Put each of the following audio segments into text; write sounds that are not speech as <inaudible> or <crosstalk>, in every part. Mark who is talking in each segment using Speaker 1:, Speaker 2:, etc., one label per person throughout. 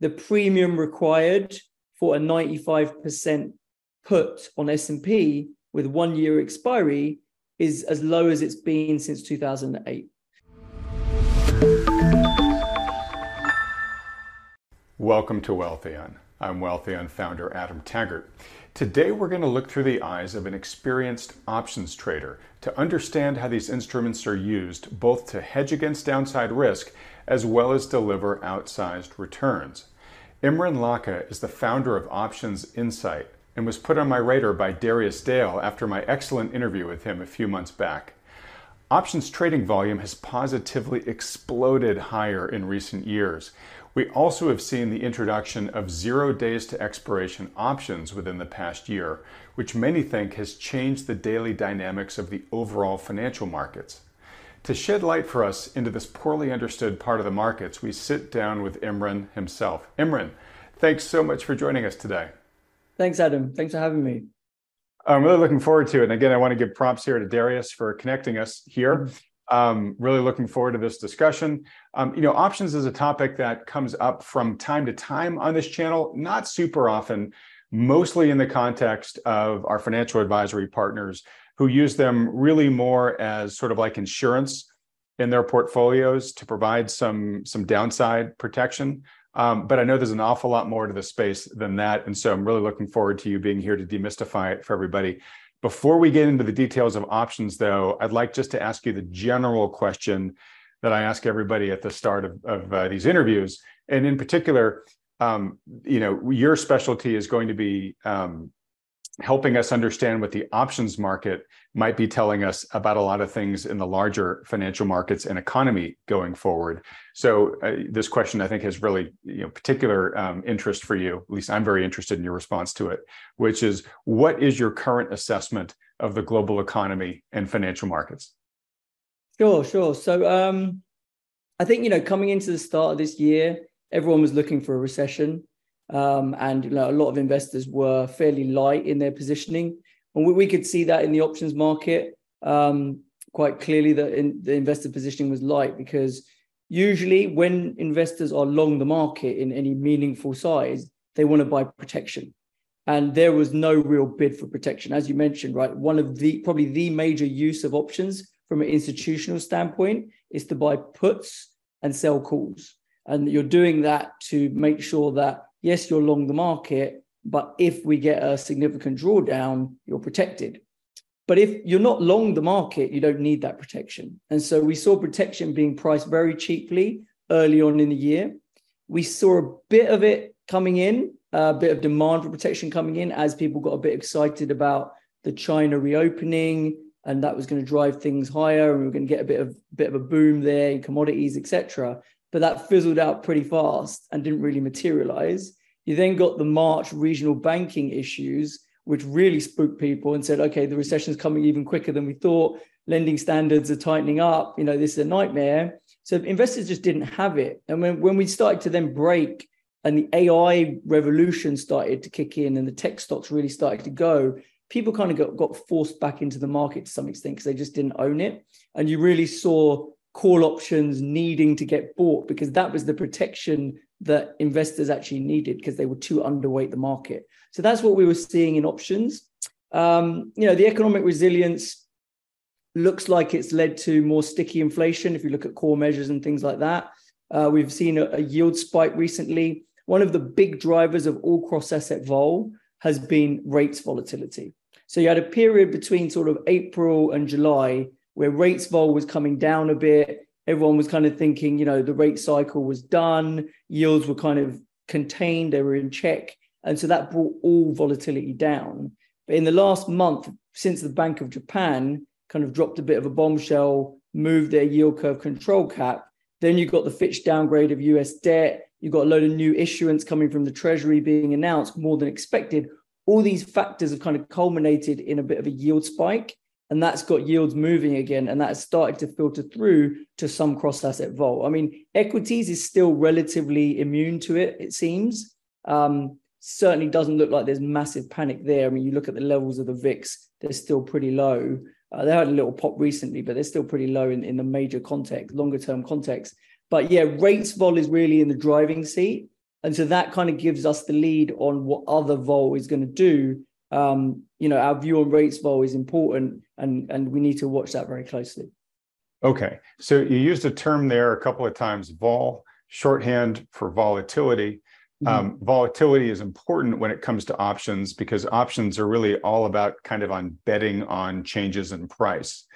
Speaker 1: the premium required for a 95% put on S&P with one year expiry is as low as it's been since 2008.
Speaker 2: Welcome to Wealthion. I'm Wealthion founder Adam Taggart. Today we're going to look through the eyes of an experienced options trader to understand how these instruments are used both to hedge against downside risk as well as deliver outsized returns. Imran Lakha is the founder of Options Insight and was put on my radar by Darius Dale after my excellent interview with him a few months back. Options trading volume has positively exploded higher in recent years. We also have seen the introduction of zero days to expiration options within the past year, which many think has changed the daily dynamics of the overall financial markets. To shed light for us into this poorly understood part of the markets, we sit down with Imran himself. Imran, thanks so much for joining us today.
Speaker 1: Thanks, Adam. Thanks for having me.
Speaker 2: I'm really looking forward to it. And again, I want to give props here to Darius for connecting us here. Um, really looking forward to this discussion. Um, you know, options is a topic that comes up from time to time on this channel, not super often, mostly in the context of our financial advisory partners who use them really more as sort of like insurance in their portfolios to provide some some downside protection. Um, but I know there's an awful lot more to the space than that, and so I'm really looking forward to you being here to demystify it for everybody. Before we get into the details of options, though, I'd like just to ask you the general question that I ask everybody at the start of, of uh, these interviews, and in particular, um, you know, your specialty is going to be um, helping us understand what the options market might be telling us about a lot of things in the larger financial markets and economy going forward. So uh, this question, I think, has really you know, particular um, interest for you. At least I'm very interested in your response to it, which is what is your current assessment of the global economy and financial markets?
Speaker 1: Sure, sure. So um, I think you know, coming into the start of this year, everyone was looking for a recession. Um, and you know, a lot of investors were fairly light in their positioning. And we, we could see that in the options market um, quite clearly that in, the investor positioning was light because usually when investors are long the market in any meaningful size, they want to buy protection. And there was no real bid for protection. As you mentioned, right? One of the probably the major use of options from an institutional standpoint is to buy puts and sell calls. And you're doing that to make sure that yes, you're long the market, but if we get a significant drawdown, you're protected. But if you're not long the market, you don't need that protection. And so we saw protection being priced very cheaply early on in the year. We saw a bit of it coming in, a bit of demand for protection coming in as people got a bit excited about the China reopening and that was going to drive things higher and we were going to get a bit of bit of a boom there in commodities, etc but that fizzled out pretty fast and didn't really materialize. You then got the March regional banking issues, which really spooked people and said, okay, the recession is coming even quicker than we thought. Lending standards are tightening up. You know, this is a nightmare. So investors just didn't have it. And when, when we started to then break and the AI revolution started to kick in and the tech stocks really started to go, people kind of got, got forced back into the market to some extent because they just didn't own it. And you really saw call options needing to get bought because that was the protection that investors actually needed because they were too underweight the market. So that's what we were seeing in options. Um, you know, the economic resilience looks like it's led to more sticky inflation if you look at core measures and things like that. Uh, we've seen a, a yield spike recently. One of the big drivers of all cross asset vol has been rates volatility. So you had a period between sort of April and July where rates vol was coming down a bit. Everyone was kind of thinking, you know, the rate cycle was done, yields were kind of contained, they were in check. And so that brought all volatility down. But in the last month, since the Bank of Japan kind of dropped a bit of a bombshell, moved their yield curve control cap, then you've got the Fitch downgrade of US debt. You've got a load of new issuance coming from the Treasury being announced more than expected. All these factors have kind of culminated in a bit of a yield spike and that's got yields moving again and that's started to filter through to some cross asset vol i mean equities is still relatively immune to it it seems. Um, certainly doesn't look like there's massive panic there. I mean you look at the levels of the vix they're still pretty low. Uh, they had a little pop recently but they're still pretty low in, in the major context longer term context. But yeah rates vol is really in the driving seat. And so that kind of gives us the lead on what other vol is going to do. Um, you know, our view on rates vol is important, and and we need to watch that very closely.
Speaker 2: Okay, so you used a term there a couple of times, vol, shorthand for volatility. Mm-hmm. Um, volatility is important when it comes to options because options are really all about kind of on betting on changes in price.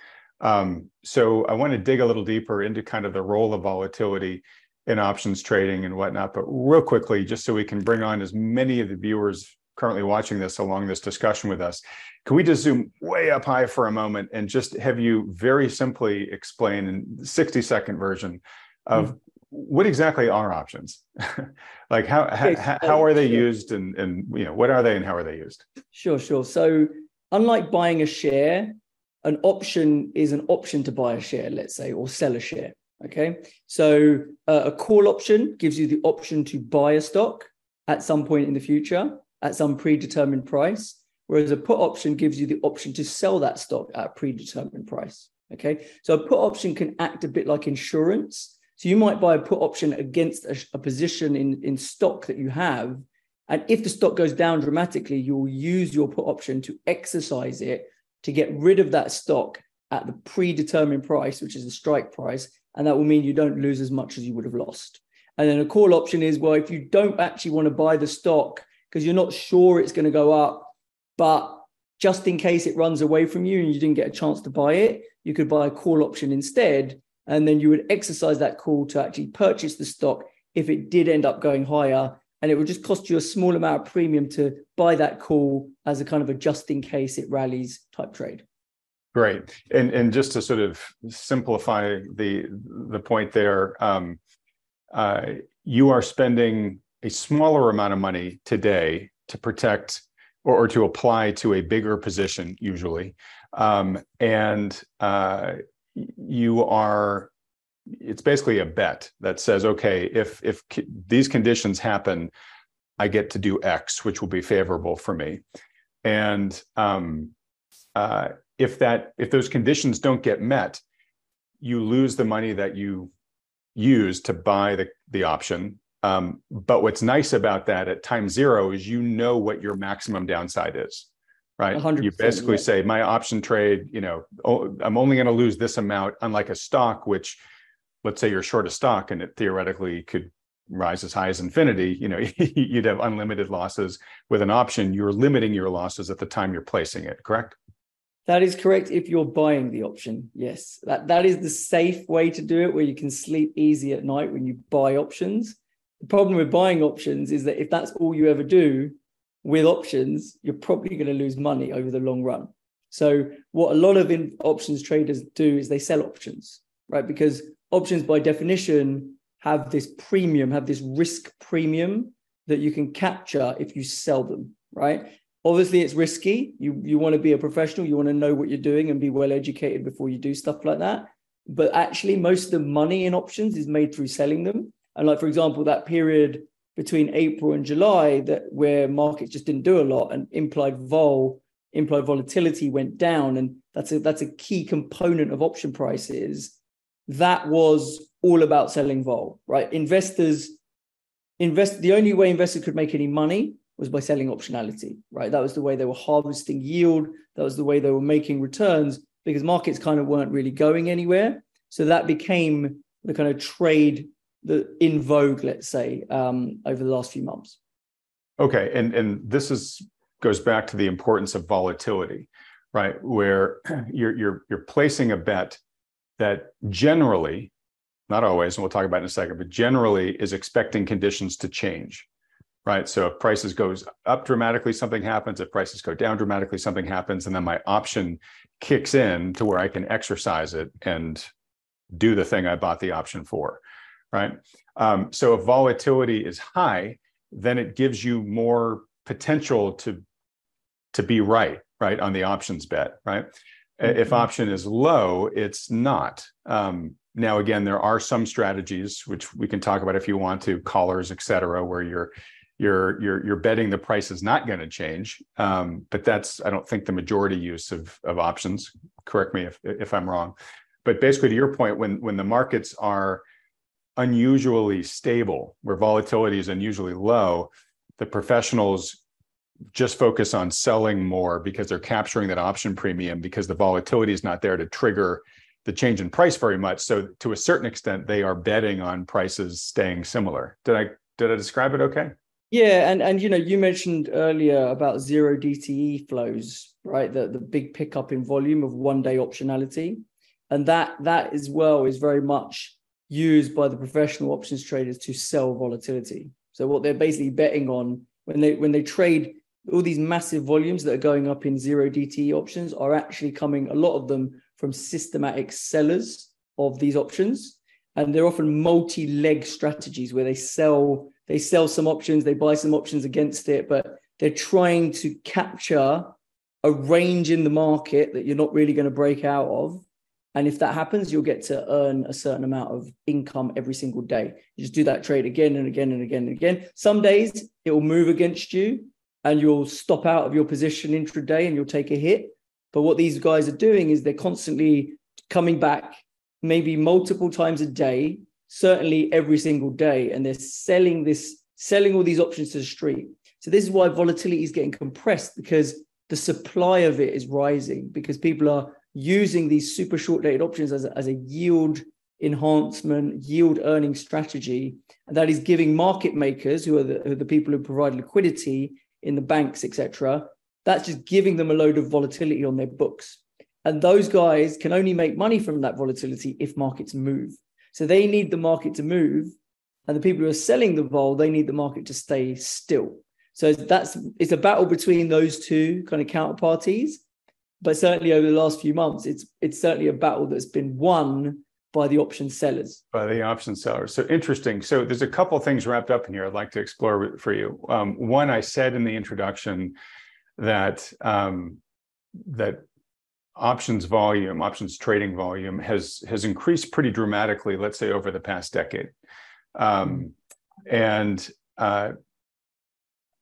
Speaker 2: Um, so I want to dig a little deeper into kind of the role of volatility in options trading and whatnot. But real quickly, just so we can bring on as many of the viewers currently watching this along this discussion with us, can we just zoom way up high for a moment and just have you very simply explain in 60 second version of mm-hmm. what exactly are options? <laughs> like how, okay, how, how are they sure. used and, and you know what are they and how are they used?
Speaker 1: Sure, sure. So unlike buying a share, an option is an option to buy a share, let's say, or sell a share. Okay. So uh, a call option gives you the option to buy a stock at some point in the future at some predetermined price, whereas a put option gives you the option to sell that stock at a predetermined price. Okay. So a put option can act a bit like insurance. So you might buy a put option against a, a position in, in stock that you have. And if the stock goes down dramatically, you'll use your put option to exercise it to get rid of that stock at the predetermined price, which is the strike price. And that will mean you don't lose as much as you would have lost. And then a call option is well, if you don't actually want to buy the stock because you're not sure it's going to go up, but just in case it runs away from you and you didn't get a chance to buy it, you could buy a call option instead. And then you would exercise that call to actually purchase the stock if it did end up going higher. And it would just cost you a small amount of premium to buy that call as a kind of a just in case it rallies type trade.
Speaker 2: Great. And and just to sort of simplify the the point there, um, uh, you are spending a smaller amount of money today to protect or, or to apply to a bigger position usually, um, and uh, you are. It's basically a bet that says, okay, if if these conditions happen, I get to do X, which will be favorable for me, and um, uh, if that if those conditions don't get met, you lose the money that you use to buy the, the option. Um, but what's nice about that at time zero is you know what your maximum downside is, right? You basically yeah. say my option trade, you know, oh, I'm only going to lose this amount, unlike a stock, which let's say you're short a stock and it theoretically could rise as high as infinity, you know, <laughs> you'd have unlimited losses. With an option, you're limiting your losses at the time you're placing it, correct?
Speaker 1: That is correct if you're buying the option. Yes. That that is the safe way to do it where you can sleep easy at night when you buy options. The problem with buying options is that if that's all you ever do with options, you're probably going to lose money over the long run. So what a lot of in options traders do is they sell options, right? Because options by definition have this premium, have this risk premium that you can capture if you sell them, right? Obviously, it's risky. You you want to be a professional. You want to know what you're doing and be well educated before you do stuff like that. But actually, most of the money in options is made through selling them. And like for example, that period between April and July that where markets just didn't do a lot and implied vol implied volatility went down, and that's a that's a key component of option prices. That was all about selling vol, right? Investors invest the only way investors could make any money was by selling optionality, right? That was the way they were harvesting yield. That was the way they were making returns because markets kind of weren't really going anywhere. So that became the kind of trade that in vogue, let's say, um, over the last few months.
Speaker 2: Okay, and and this is goes back to the importance of volatility, right? Where <clears throat> you're you're you're placing a bet that generally, not always, and we'll talk about in a second, but generally is expecting conditions to change right? So if prices goes up dramatically, something happens. If prices go down dramatically, something happens, and then my option kicks in to where I can exercise it and do the thing I bought the option for, right? Um, so if volatility is high, then it gives you more potential to to be right, right on the options bet, right? Mm-hmm. If option is low, it's not. Um, now, again, there are some strategies which we can talk about if you want to, collars, et cetera, where you're you're you're you're betting the price is not going to change. Um, but that's I don't think the majority use of of options. Correct me if if I'm wrong. But basically, to your point, when when the markets are unusually stable, where volatility is unusually low, the professionals just focus on selling more because they're capturing that option premium because the volatility is not there to trigger the change in price very much. So to a certain extent, they are betting on prices staying similar. Did I did I describe it okay?
Speaker 1: Yeah, and and you know you mentioned earlier about zero DTE flows, right? The the big pickup in volume of one day optionality, and that that as well is very much used by the professional options traders to sell volatility. So what they're basically betting on when they when they trade all these massive volumes that are going up in zero DTE options are actually coming, a lot of them from systematic sellers of these options. And they're often multi-leg strategies where they sell, they sell some options, they buy some options against it, but they're trying to capture a range in the market that you're not really going to break out of. And if that happens, you'll get to earn a certain amount of income every single day. You just do that trade again and again and again and again. Some days it will move against you and you'll stop out of your position intraday and you'll take a hit. But what these guys are doing is they're constantly coming back, maybe multiple times a day, certainly every single day, and they're selling this, selling all these options to the street. So this is why volatility is getting compressed because the supply of it is rising because people are using these super short dated options as a, as a yield enhancement, yield earning strategy. That is giving market makers, who are the, who are the people who provide liquidity, in the banks, etc. That's just giving them a load of volatility on their books. And those guys can only make money from that volatility if markets move. So they need the market to move. And the people who are selling the vol, they need the market to stay still. So that's it's a battle between those two kind of counterparties. But certainly over the last few months, it's it's certainly a battle that's been won by the option sellers.
Speaker 2: By the option sellers. So interesting. So there's a couple things wrapped up in here I'd like to explore for you. Um, one, I said in the introduction that um, that options volume, options trading volume has has increased pretty dramatically. Let's say over the past decade, um, and uh,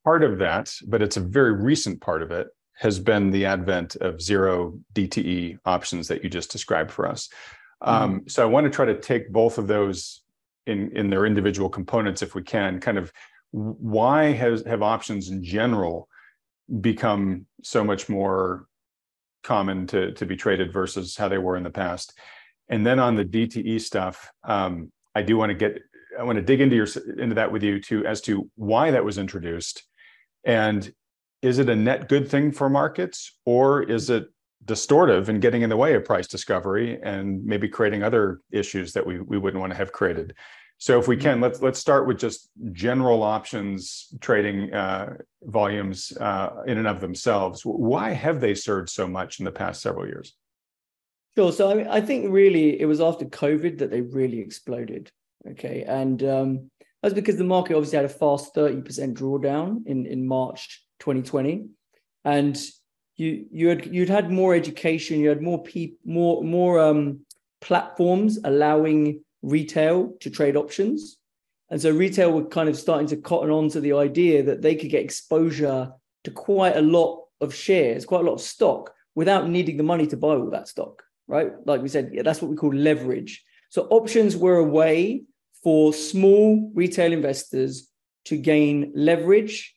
Speaker 2: part of that, but it's a very recent part of it, has been the advent of zero DTE options that you just described for us. Um, mm-hmm. so I want to try to take both of those in in their individual components if we can. Kind of why has have options in general become so much more common to to be traded versus how they were in the past? And then on the DTE stuff, um, I do want to get I want to dig into your into that with you too as to why that was introduced, and is it a net good thing for markets or is it distortive and getting in the way of price discovery and maybe creating other issues that we, we wouldn't want to have created. So if we mm-hmm. can, let's let's start with just general options trading uh, volumes uh, in and of themselves. Why have they surged so much in the past several years?
Speaker 1: Sure. So I, mean, I think really it was after COVID that they really exploded. Okay, and um, that's because the market obviously had a fast thirty percent drawdown in in March 2020, and you you had you'd had more education, you had more people, more more um, platforms allowing retail to trade options, and so retail were kind of starting to cotton on to the idea that they could get exposure to quite a lot of shares, quite a lot of stock, without needing the money to buy all that stock. Right, like we said, yeah, that's what we call leverage. So options were a way for small retail investors to gain leverage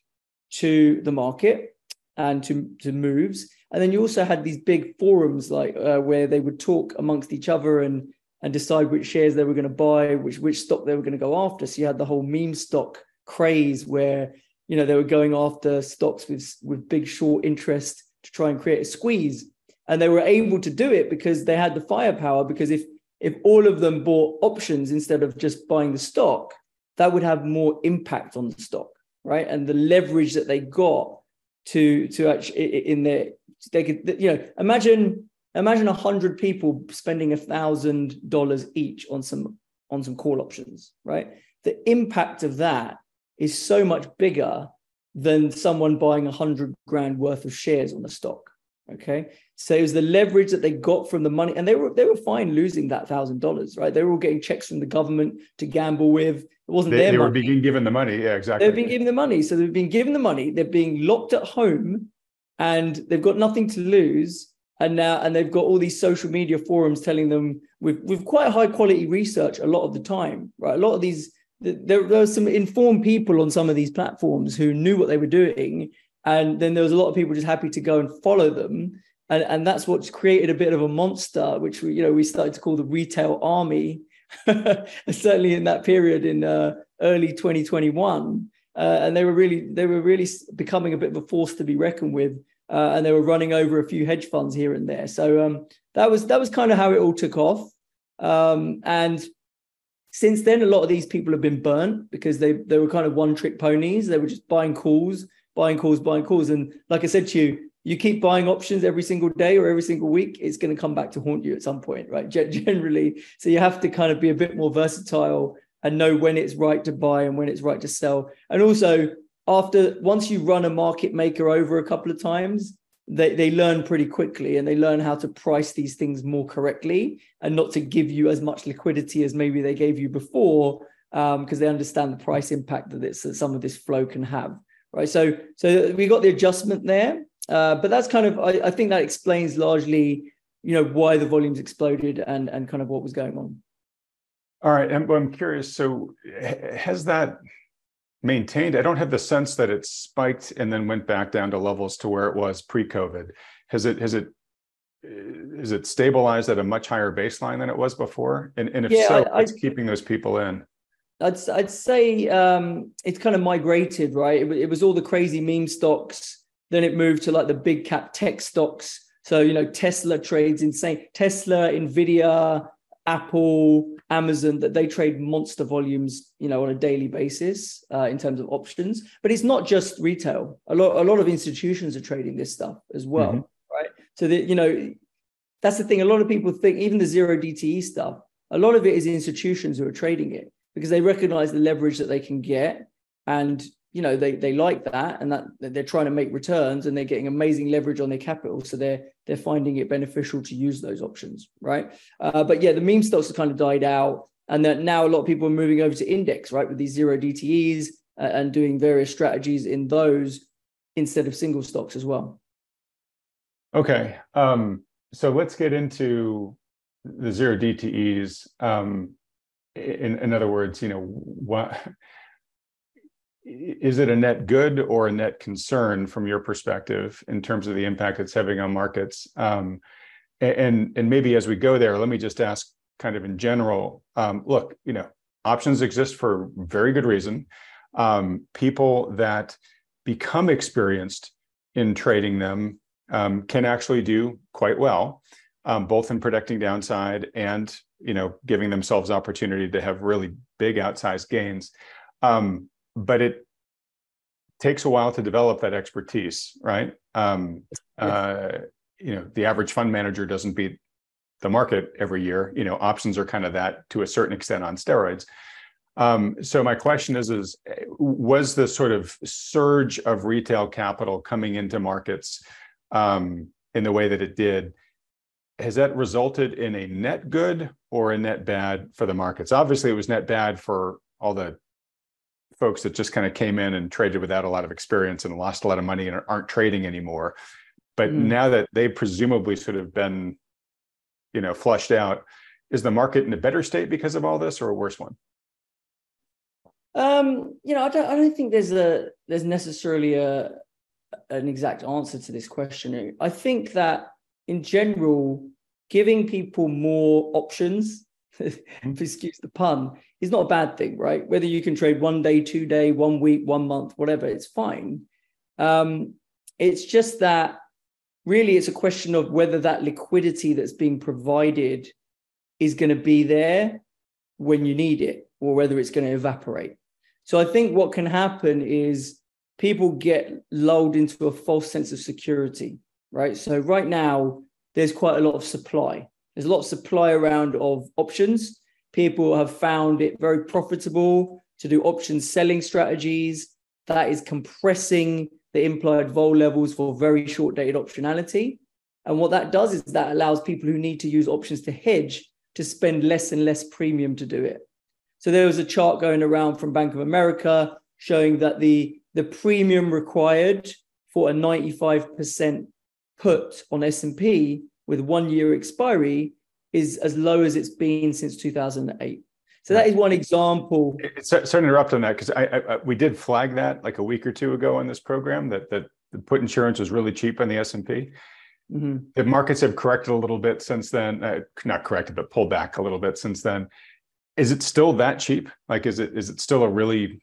Speaker 1: to the market and to, to moves. And then you also had these big forums like uh, where they would talk amongst each other and and decide which shares they were going to buy, which which stock they were going to go after. So you had the whole meme stock craze where you know they were going after stocks with with big short interest to try and create a squeeze. And they were able to do it because they had the firepower. Because if if all of them bought options instead of just buying the stock, that would have more impact on the stock, right? And the leverage that they got to to actually in their they could you know imagine imagine a hundred people spending a thousand dollars each on some on some call options right? The impact of that is so much bigger than someone buying a hundred grand worth of shares on the stock okay? So it was the leverage that they got from the money and they were they were fine losing that thousand dollars right? They were all getting checks from the government to gamble with it wasn't
Speaker 2: they,
Speaker 1: their
Speaker 2: they
Speaker 1: money.
Speaker 2: were being given the money. Yeah, exactly.
Speaker 1: They've been given the money. So they've been given the money. They're being locked at home and they've got nothing to lose. and now and they've got all these social media forums telling them with with quite high quality research a lot of the time, right? A lot of these there, there were some informed people on some of these platforms who knew what they were doing, and then there was a lot of people just happy to go and follow them, and and that's what's created a bit of a monster, which we you know we started to call the retail army, <laughs> certainly in that period in uh, early 2021. Uh, and they were really they were really becoming a bit of a force to be reckoned with uh, and they were running over a few hedge funds here and there. So um, that was that was kind of how it all took off. Um, and since then, a lot of these people have been burnt because they they were kind of one trick ponies. They were just buying calls, buying calls, buying calls. And like I said to you, you keep buying options every single day or every single week, it's going to come back to haunt you at some point, right? <laughs> Generally, so you have to kind of be a bit more versatile and know when it's right to buy and when it's right to sell. And also after once you run a market maker over a couple of times, they, they learn pretty quickly and they learn how to price these things more correctly and not to give you as much liquidity as maybe they gave you before because um, they understand the price impact that, this, that some of this flow can have right so so we got the adjustment there uh, but that's kind of I, I think that explains largely you know why the volumes exploded and and kind of what was going on
Speaker 2: all right and i'm curious so has that maintained. I don't have the sense that it spiked and then went back down to levels to where it was pre-COVID. Has it has it is it stabilized at a much higher baseline than it was before? And, and if yeah, so, I, what's I, keeping those people in?
Speaker 1: I'd I'd say um, it's kind of migrated, right? It, it was all the crazy meme stocks. Then it moved to like the big cap tech stocks. So you know, Tesla trades insane. Tesla, Nvidia, Apple, Amazon, that they trade monster volumes, you know, on a daily basis uh, in terms of options. But it's not just retail. A lot, a lot of institutions are trading this stuff as well, mm-hmm. right? So that you know, that's the thing. A lot of people think even the zero DTE stuff. A lot of it is institutions who are trading it because they recognize the leverage that they can get, and you know they they like that and that they're trying to make returns and they're getting amazing leverage on their capital. So they're they're finding it beneficial to use those options right? Uh, but yeah the meme stocks have kind of died out and that now a lot of people are moving over to index right with these zero dtes uh, and doing various strategies in those instead of single stocks as well.
Speaker 2: Okay um, so let's get into the zero dtes um, in, in other words you know what is it a net good or a net concern from your perspective in terms of the impact it's having on markets? Um, and and maybe as we go there, let me just ask, kind of in general. Um, look, you know, options exist for very good reason. Um, people that become experienced in trading them um, can actually do quite well, um, both in protecting downside and you know giving themselves opportunity to have really big outsized gains. Um, but it takes a while to develop that expertise, right? Um, uh, you know, the average fund manager doesn't beat the market every year. You know, options are kind of that to a certain extent on steroids. Um, so my question is: is was the sort of surge of retail capital coming into markets um, in the way that it did? Has that resulted in a net good or a net bad for the markets? Obviously, it was net bad for all the folks that just kind of came in and traded without a lot of experience and lost a lot of money and aren't trading anymore. But mm. now that they've presumably sort of been, you know, flushed out, is the market in a better state because of all this or a worse one?
Speaker 1: Um, you know, I don't I don't think there's a there's necessarily a an exact answer to this question. I think that in general, giving people more options, <laughs> excuse the pun, is not a bad thing, right? Whether you can trade one day, two day, one week, one month, whatever, it's fine. Um, it's just that really it's a question of whether that liquidity that's being provided is going to be there when you need it or whether it's going to evaporate. So I think what can happen is people get lulled into a false sense of security, right? So right now, there's quite a lot of supply. There's a lot of supply around of options people have found it very profitable to do option selling strategies that is compressing the implied vol levels for very short dated optionality. And what that does is that allows people who need to use options to hedge to spend less and less premium to do it. So there was a chart going around from Bank of America showing that the, the premium required for a 95% put on S&P with one year expiry is as low as it's been since 2008. So that is one example.
Speaker 2: Sorry to interrupt on that because I, I, we did flag that like a week or two ago on this program that that the put insurance was really cheap on the S and P. Mm-hmm. The markets have corrected a little bit since then. Uh, not corrected, but pulled back a little bit since then. Is it still that cheap? Like, is it is it still a really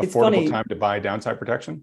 Speaker 2: affordable time to buy downside protection?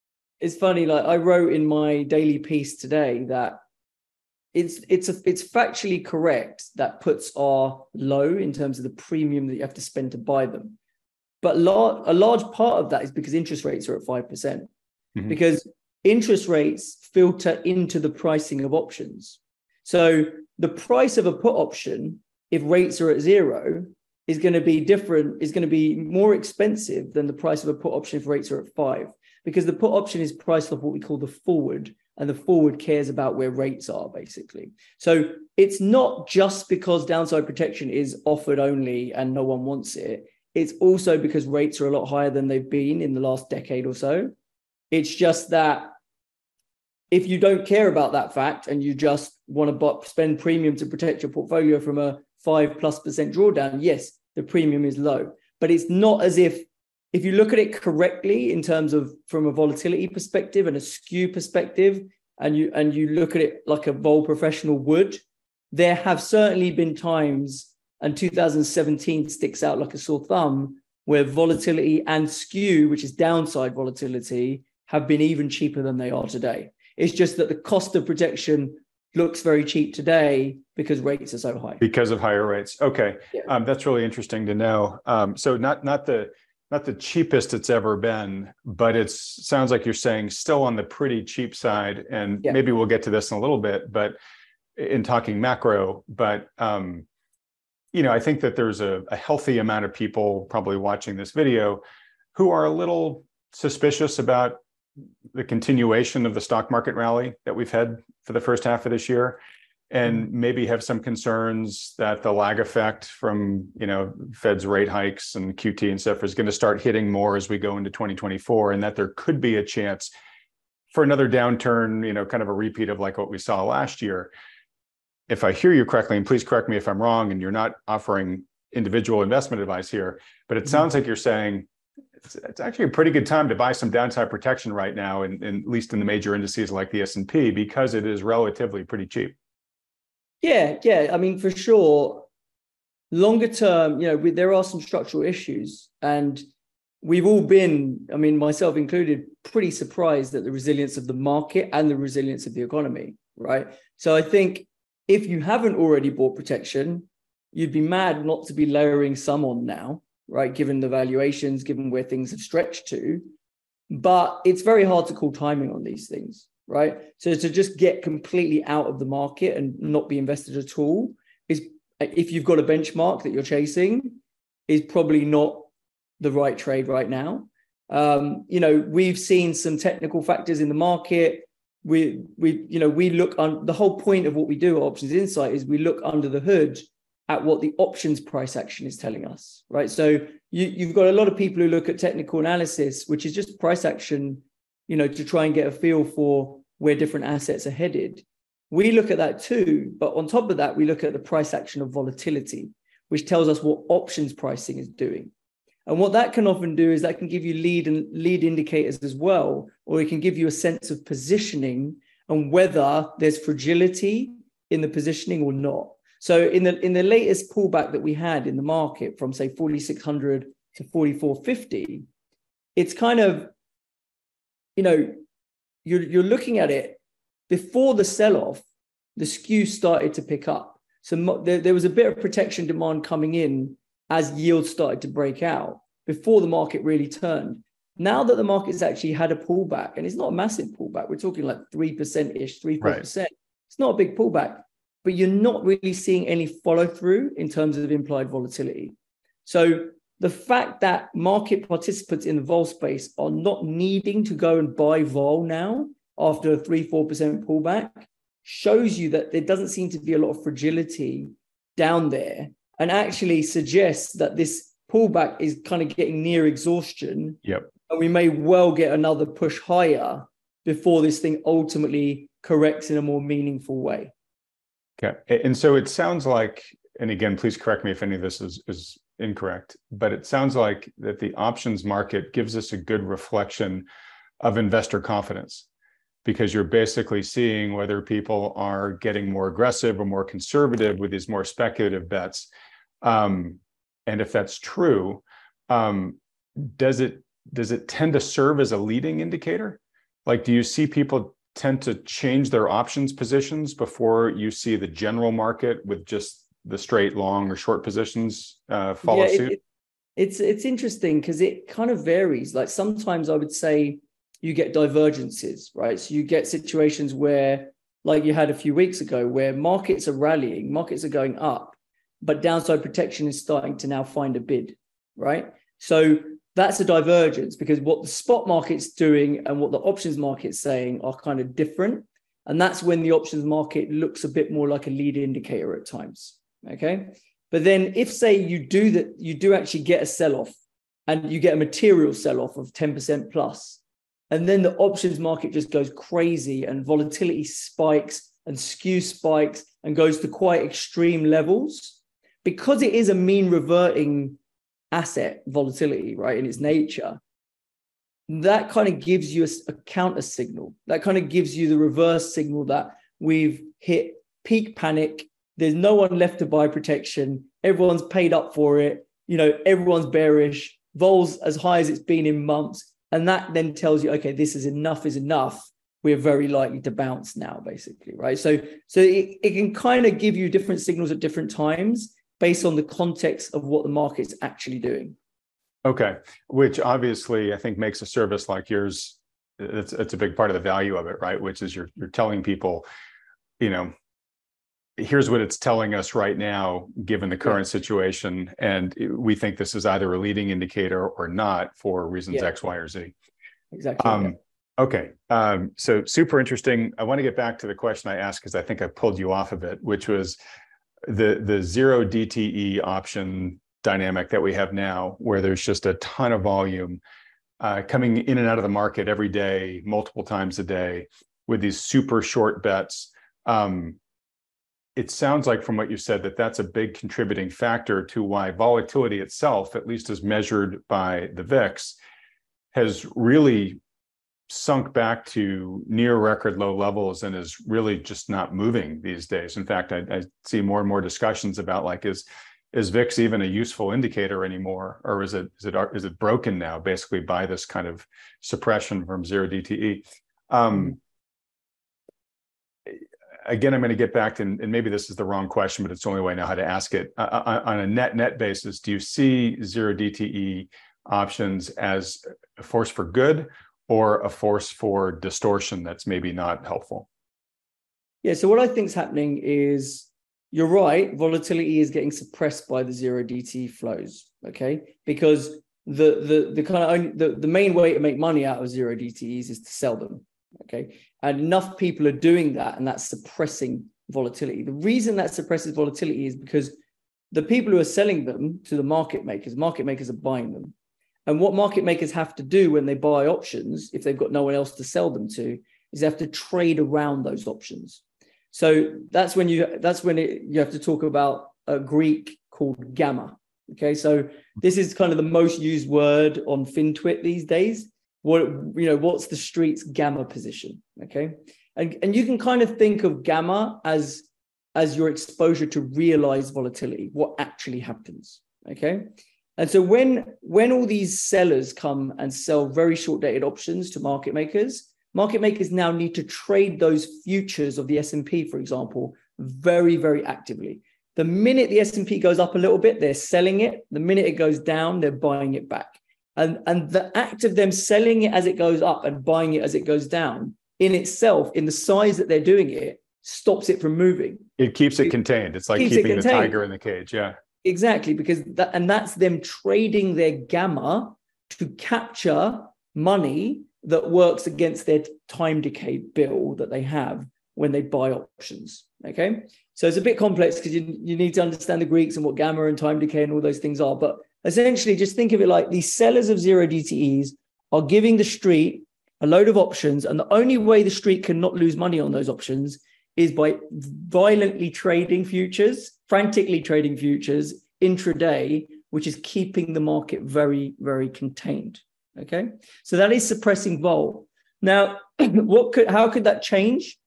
Speaker 1: it's funny. Like I wrote in my daily piece today that it's it's a, it's factually correct that puts are low in terms of the premium that you have to spend to buy them, but lar- a large part of that is because interest rates are at five percent. Mm-hmm. Because interest rates filter into the pricing of options. So the price of a put option, if rates are at zero, is going to be different, is going to be more expensive than the price of a put option if rates are at five because the put option is priced off what we call the forward, and the forward cares about where rates are basically. So it's not just because downside protection is offered only and no one wants it. It's also because rates are a lot higher than they've been in the last decade or so. It's just that if you don't care about that fact and you just want to spend premium to protect your portfolio from a five plus percent drawdown, yes, the premium is low. But it's not as if if you look at it correctly in terms of from a volatility perspective and a skew perspective, and you and you look at it like a vol professional would, there have certainly been times, and 2017 sticks out like a sore thumb, where volatility and skew, which is downside volatility, have been even cheaper than they are today. It's just that the cost of protection looks very cheap today because rates are so high.
Speaker 2: Because of higher rates. Okay, yeah. um, that's really interesting to know. Um, so not not the not the cheapest it's ever been, but it sounds like you're saying still on the pretty cheap side. And yeah. maybe we'll get to this in a little bit, but in talking macro, but um, you know, I think that there's a, a healthy amount of people probably watching this video who are a little suspicious about the continuation of the stock market rally that we've had for the first half of this year and mm-hmm. maybe have some concerns that the lag effect from you know Fed's rate hikes and QT and stuff is going to start hitting more as we go into 2024, and that there could be a chance for another downturn, you know, kind of a repeat of like what we saw last year. If I hear you correctly, and please correct me if I'm wrong, and you're not offering individual investment advice here, but it mm-hmm. sounds like you're saying it's, it's, actually a pretty good time to buy some downside protection right now, and at least in the major indices like the S&P, because it is relatively pretty cheap.
Speaker 1: Yeah, yeah. I mean, for sure, longer term, you know, we, there are some structural issues, and we've all been, I mean, myself included, pretty surprised at the resilience of the market and the resilience of the economy, right? So I think if you haven't already bought protection, you'd be mad not to be layering some on now, right? Given the valuations, given where things have stretched to. But it's very hard to call timing on these things right? So to just get completely out of the market and not be invested at all is if you've got a benchmark that you're chasing, is probably not the right trade right now. Um, you know, we've seen some technical factors in the market. We we you know we look on the whole point of what we do at Options Insight is we look under the hood at what the options price action is telling us, right? So you, you've got a lot of people who look at technical analysis, which is just price action, you know, to try and get a feel for where different assets are headed. We look at that too, but on top of that, we look at the price action of volatility, which tells us what options pricing is doing. And what that can often do is that can give you lead and lead indicators as well, or it can give you a sense of positioning and whether there's fragility in the positioning or not. So in the in the latest pullback that we had in the market from say 4600 to 4450, it's kind of you know you're, you're looking at it before the sell off, the skew started to pick up. So there, there was a bit of protection demand coming in as yields started to break out before the market really turned. now that the market's actually had a pullback, and it's not a massive pullback, we're talking like 3% ish, 3 4%. Right. It's not a big pullback, but you're not really seeing any follow through in terms of implied volatility. So the fact that market participants in the vol space are not needing to go and buy vol now after a 3 4% pullback shows you that there doesn't seem to be a lot of fragility down there and actually suggests that this pullback is kind of getting near exhaustion.
Speaker 2: Yep.
Speaker 1: And we may well get another push higher before this thing ultimately corrects in a more meaningful way.
Speaker 2: Okay. And so it sounds like, and again, please correct me if any of this is, is incorrect, but it sounds like that the options market gives us a good reflection of investor confidence because you're basically seeing whether people are getting more aggressive or more conservative with these more speculative bets. Um, and if that's true, um, does it does it tend to serve as a leading indicator? Like, do you see people tend to change their options positions before you see the general market with just the straight long or short positions uh, follow yeah, suit? It,
Speaker 1: it's it's interesting because it kind of varies. Like sometimes I would say you get divergences, right? So you get situations where, like you had a few weeks ago, where markets are rallying, markets are going up, but downside protection is starting to now find a bid, right? So that's a divergence because what the spot market's doing and what the options market's saying are kind of different. And that's when the options market looks a bit more like a lead indicator at times. Okay. But then if say you do that, you do actually get a sell-off and you get a material sell-off of 10% plus, and then the options market just goes crazy and volatility spikes and skew spikes and goes to quite extreme levels because it is a mean reverting asset volatility, right, in its nature, that kind of gives you a, a counter signal. That kind of gives you the reverse signal that we've hit peak panic. There's no one left to buy protection. Everyone's paid up for it. You know, everyone's bearish. Vols as high as it's been in months. And that then tells you, okay, this is enough is enough. We're very likely to bounce now, basically, right? So, so it, it can kind of give you different signals at different times based on the context of what the market's actually doing.
Speaker 2: Okay, which obviously I think makes a service like yours. It's it's a big part of the value of it, right? Which is you're you're telling people, you know, here's what it's telling us right now, given the current yeah. situation, and we think this is either a leading indicator or not for reasons yeah. X, Y, or
Speaker 1: Z. Exactly. Um, yeah.
Speaker 2: Okay, um, so super interesting. I want to get back to the question I asked because I think I pulled you off of it, which was the the zero DTE option dynamic that we have now, where there's just a ton of volume uh, coming in and out of the market every day, multiple times a day, with these super short bets. Um, it sounds like from what you said that that's a big contributing factor to why volatility itself, at least as measured by the VIX, has really sunk back to near record low levels and is really just not moving these days. In fact, I, I, see more and more discussions about like is is VIX even a useful indicator anymore, or is it is it is it broken now basically by this kind of suppression from zero DTE? Um, again, I'm going to get back to, and maybe this is the wrong question, but it's the only way I know how to ask it. Uh, uh on a net net basis, do you see zero DTE options as a force for good or a force for distortion that's maybe not helpful?
Speaker 1: Yeah. So what I think is happening is you're right. Volatility is getting suppressed by the zero DTE flows. Okay, because the the the kind of only, the, the main way to make money out of zero DTEs is to sell them. Okay, and enough people are doing that, and that's suppressing volatility. The reason that suppresses volatility is because the people who are selling them to the market makers, market makers are buying them. And what market makers have to do when they buy options, if they've got no one else to sell them to, is they have to trade around those options. So that's when you that's when it, you have to talk about a Greek called gamma. Okay, so this is kind of the most used word on FinTwit these days. What you know, what's the street's gamma position? Okay, and and you can kind of think of gamma as as your exposure to realized volatility, what actually happens. Okay, and so when when all these sellers come and sell very short dated options to market makers, market makers now need to trade those futures of the S&P for example very very actively. The minute the S&P goes up a little bit, they're selling it. The minute it goes down, they're buying it back. And, and the act of them selling it as it goes up and buying it as it goes down in itself, in the size that they're doing it, stops it from moving.
Speaker 2: It keeps it, it contained. It's like keeping it the tiger in the cage. Yeah.
Speaker 1: Exactly. Because that, and that's them trading their gamma to capture money that works against their time decay bill that they have when they buy options. Okay. So it's a bit complex because you, you need to understand the Greeks and what gamma and time decay and all those things are. But essentially, just think of it like these sellers of zero DTEs are giving the street a load of options. And the only way the street can not lose money on those options is by violently trading futures, frantically trading futures intraday, which is keeping the market very, very contained. Okay. So that is suppressing vol. Now, <clears throat> what could how could that change?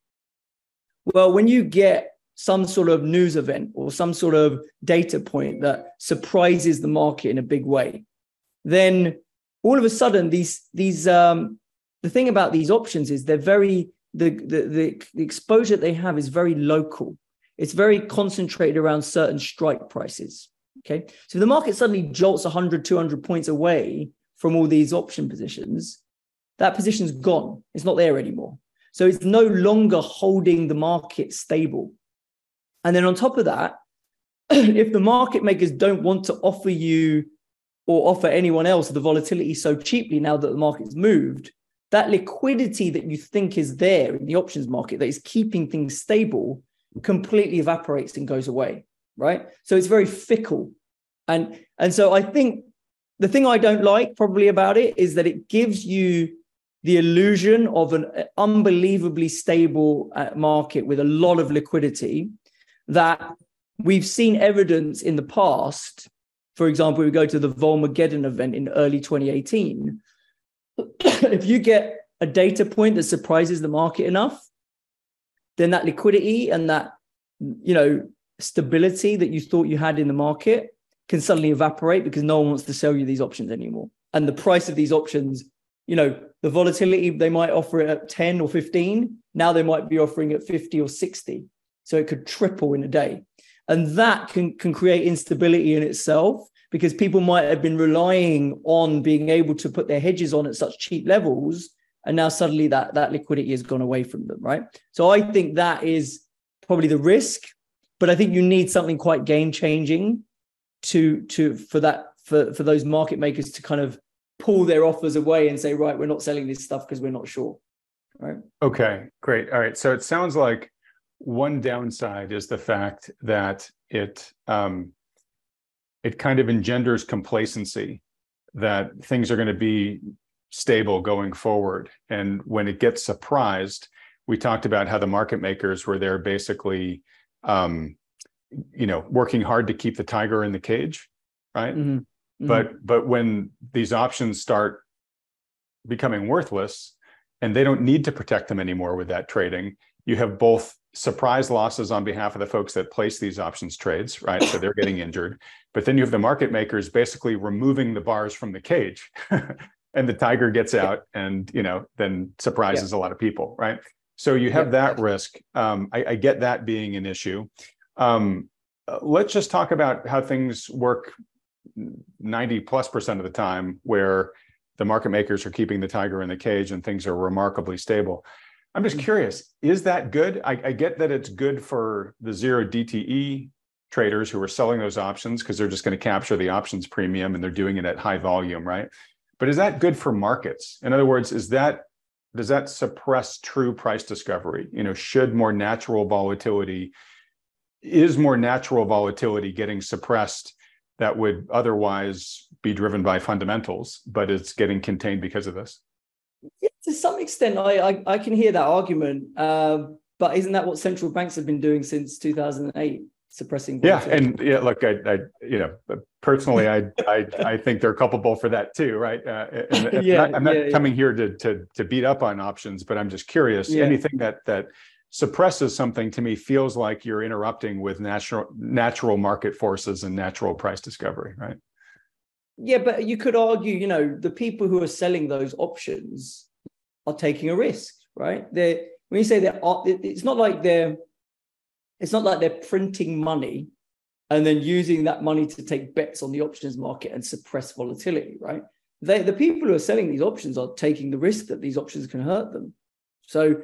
Speaker 1: Well, when you get some sort of news event or some sort of data point that surprises the market in a big way, then all of a sudden these these um, the thing about these options is they're very the, the the exposure they have is very local. It's very concentrated around certain strike prices. Okay, so if the market suddenly jolts 100, 200 points away from all these option positions, that position's gone. It's not there anymore. So it's no longer holding the market stable. And then on top of that, <clears throat> if the market makers don't want to offer you or offer anyone else the volatility so cheaply now that the market's moved, that liquidity that you think is there in the options market that is keeping things stable completely evaporates and goes away, right? So it's very fickle. And and so I think the thing I don't like probably about it is that it gives you the illusion of an unbelievably stable uh, market with a lot of liquidity that we've seen evidence in the past. For example, we go to the Volmageddon event in early 2018. <clears throat> if you get a data point that surprises the market enough, then that liquidity and that you know stability that you thought you had in the market can suddenly evaporate because no one wants to sell you these options anymore. And the price of these options you know, the volatility they might offer it at 10 or 15. Now they might be offering it 50 or 60. So it could triple in a day. And that can, can create instability in itself because people might have been relying on being able to put their hedges on at such cheap levels. And now suddenly that, that liquidity has gone away from them, right? So I think that is probably the risk. But I think you need something quite game changing to to for that for for those market makers to kind of pull their offers away and say, right, we're not selling this stuff because we're not sure. Right.
Speaker 2: Okay, great. All right. So it sounds like one downside is the fact that it um, it kind of engenders complacency that things are going to be stable going forward. And when it gets surprised, we talked about how the market makers were there basically, um, you know, working hard to keep the tiger in the cage, right? Mm-hmm. Mm-hmm. But but when these options start becoming worthless and they don't need to protect them anymore with that trading, you have both surprise losses on behalf of the folks that place these options trades, right? So they're getting injured. But then you have the market makers basically removing the bars from the cage. <laughs> and the tiger gets out and you know then surprises yeah. a lot of people, right? So you have yeah. that risk. Um, I, I, get that being an issue. Um, let's just talk about how things work 90 plus percent of the time where the market makers are keeping the tiger in the cage and things are remarkably stable. I'm just mm-hmm. curious, is that good? I, I get that it's good for the zero DTE traders who are selling those options because they're just going to capture the options premium and they're doing it at high volume, right? But is that good for markets? In other words, is that does that suppress true price discovery? You know, should more natural volatility is more natural volatility getting suppressed that would otherwise be driven by fundamentals, but it's getting contained because of this.
Speaker 1: Yeah, to some extent, I I, I can hear that argument, uh, but isn't that what central banks have been doing since 2008? suppressing
Speaker 2: yeah and yeah look I, I you know personally I, I i think they're culpable for that too right uh, <laughs> yeah, not, i'm not yeah, coming yeah. here to to to beat up on options but i'm just curious yeah. anything that that suppresses something to me feels like you're interrupting with natural natural market forces and natural price discovery right
Speaker 1: yeah but you could argue you know the people who are selling those options are taking a risk right they when you say they're it's not like they're it's not like they're printing money and then using that money to take bets on the options market and suppress volatility right they, the people who are selling these options are taking the risk that these options can hurt them. So,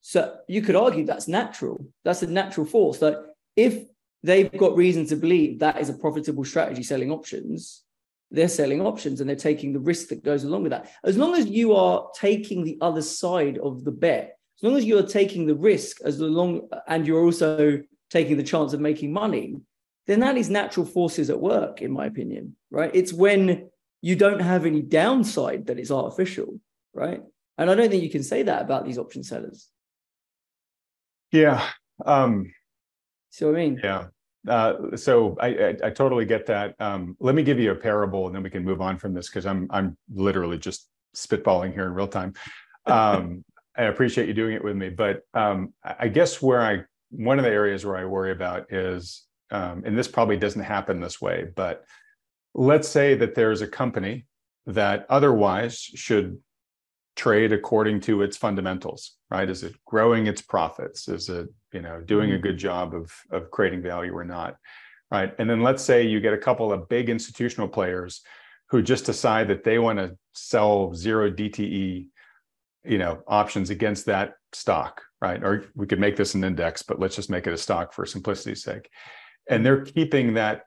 Speaker 1: so you could argue that's natural. That's a natural force. That if they've got reason to believe that is a profitable strategy selling options, they're selling options and they're taking the risk that goes along with that. As long as you are taking the other side of the bet, as long as you're taking the risk as the long and you're also taking the chance of making money, then that is natural forces at work, in my opinion. Right? It's when you don't have any downside that it's artificial, right? And I don't think you can say that about these option sellers.
Speaker 2: Yeah. Um,
Speaker 1: See what I mean?
Speaker 2: Yeah. Uh, so I, I, I totally get that. Um, let me give you a parable, and then we can move on from this because I'm I'm literally just spitballing here in real time. Um, <laughs> I appreciate you doing it with me, but um, I guess where I one of the areas where I worry about is, um, and this probably doesn't happen this way, but let's say that there's a company that otherwise should trade according to its fundamentals right? Is it growing its profits? Is it you know doing a mm-hmm. good job of of creating value or not right? And then let's say you get a couple of big institutional players who just decide that they want to sell zero dte you know options against that stock right? Or we could make this an index but let's just make it a stock for simplicity's sake. And they're keeping that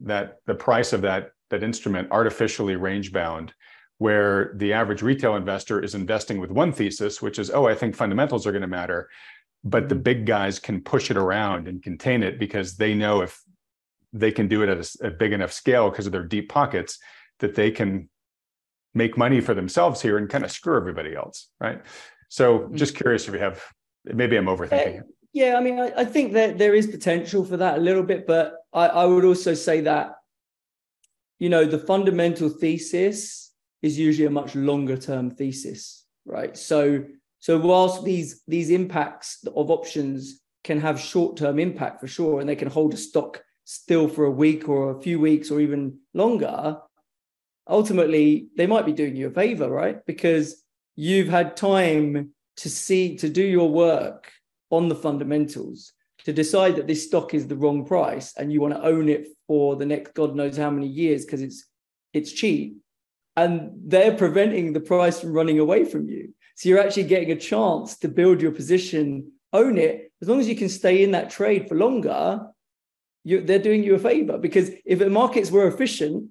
Speaker 2: that the price of that that instrument artificially range bound where the average retail investor is investing with one thesis which is oh i think fundamentals are going to matter but the mm-hmm. big guys can push it around and contain it because they know if they can do it at a, a big enough scale because of their deep pockets that they can make money for themselves here and kind of screw everybody else right so mm-hmm. just curious if you have maybe i'm overthinking it
Speaker 1: yeah, I mean, I, I, think that there is potential for that a little bit, but I, I would also say that, you know, the fundamental thesis is usually a much longer term thesis, right? So, so whilst these these impacts of options can have short term impact for sure, and they can hold a stock still for a week or a few weeks or even longer, ultimately they might be doing you a favor, right? Because you've had time to see to do your work on the fundamentals to decide that this stock is the wrong price and you want to own it for the next god knows how many years because it's it's cheap and they're preventing the price from running away from you so you're actually getting a chance to build your position own it as long as you can stay in that trade for longer you, they're doing you a favor because if the markets were efficient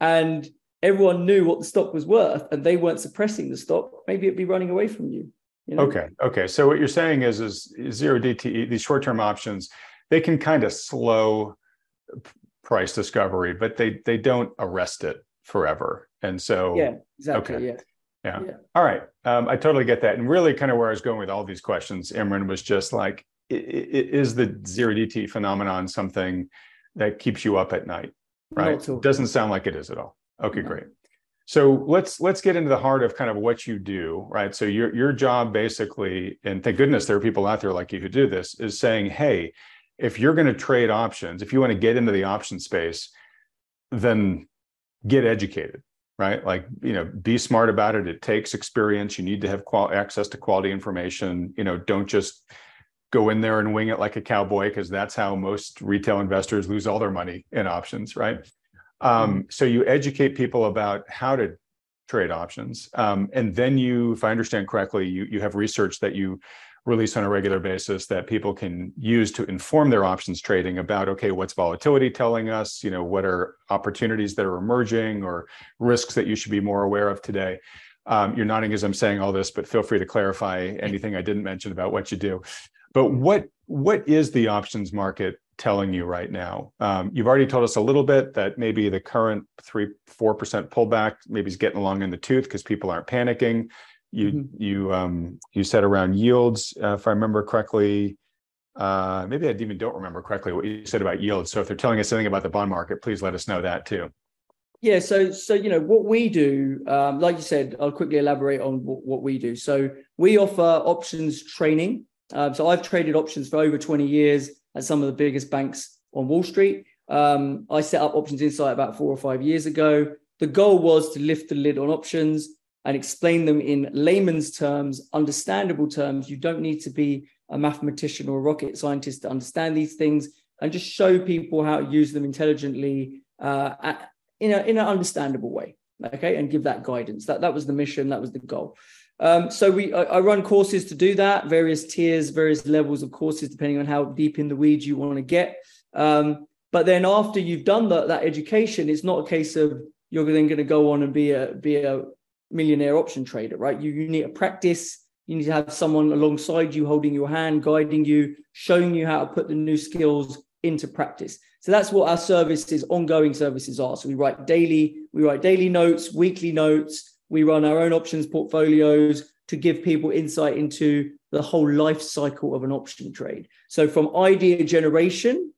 Speaker 1: and everyone knew what the stock was worth and they weren't suppressing the stock maybe it'd be running away from you
Speaker 2: you know? Okay. Okay. So what you're saying is, is zero DTE, these short-term options, they can kind of slow price discovery, but they they don't arrest it forever. And so
Speaker 1: yeah, exactly. Okay. Yeah.
Speaker 2: Yeah. yeah. All right. Um, I totally get that. And really, kind of where I was going with all these questions, Imran, was just like, is the zero DTE phenomenon something that keeps you up at night? Right. Doesn't sound like it is at all. Okay, no. great. So let's let's get into the heart of kind of what you do, right? So your your job basically, and thank goodness there are people out there like you who do this, is saying, hey, if you're going to trade options, if you want to get into the option space, then get educated, right? Like you know, be smart about it. It takes experience. You need to have qual- access to quality information. You know, don't just go in there and wing it like a cowboy because that's how most retail investors lose all their money in options, right? Um, mm-hmm. so you educate people about how to trade options, um, and then you, if I understand correctly, you you have research that you release on a regular basis that people can use to inform their options trading about okay what's volatility telling us you know what are opportunities that are emerging or risks that you should be more aware of today um, you're nodding as i'm saying all this but feel free to clarify anything i didn't mention about what you do but what what is the options market telling you right now? Um, you've already told us a little bit that maybe the current three, four percent pullback maybe is getting along in the tooth because people aren't panicking. You mm-hmm. you um, you said around yields, uh, if I remember correctly. Uh, maybe I even don't remember correctly what you said about yields. So if they're telling us anything about the bond market, please let us know that too.
Speaker 1: Yeah, so so you know what we do, um, like you said, I'll quickly elaborate on what, what we do. So we offer options training. Um, so I've traded options for over 20 years at some of the biggest banks on Wall Street. Um, I set up Options Insight about four or five years ago. The goal was to lift the lid on options and explain them in layman's terms, understandable terms. You don't need to be a mathematician or a rocket scientist to understand these things and just show people how to use them intelligently uh, in, a, in an understandable way. okay, and give that guidance. That that was the mission, that was the goal. Um, so we I, I, run courses to do that, various tiers, various levels of courses, depending on how deep in the weeds you want to get. Um, but then after you've done that, that education, it's not a case of you're then going to go on and be a be a millionaire option trader, right? You, you need to practice. You need to have someone alongside you, holding your hand, guiding you, showing you how to put the new skills into practice. So that's what our services, ongoing services are. So we write daily, we write daily notes, weekly notes. We run our own options portfolios to give people insight into the whole life cycle of an option trade. So from idea generation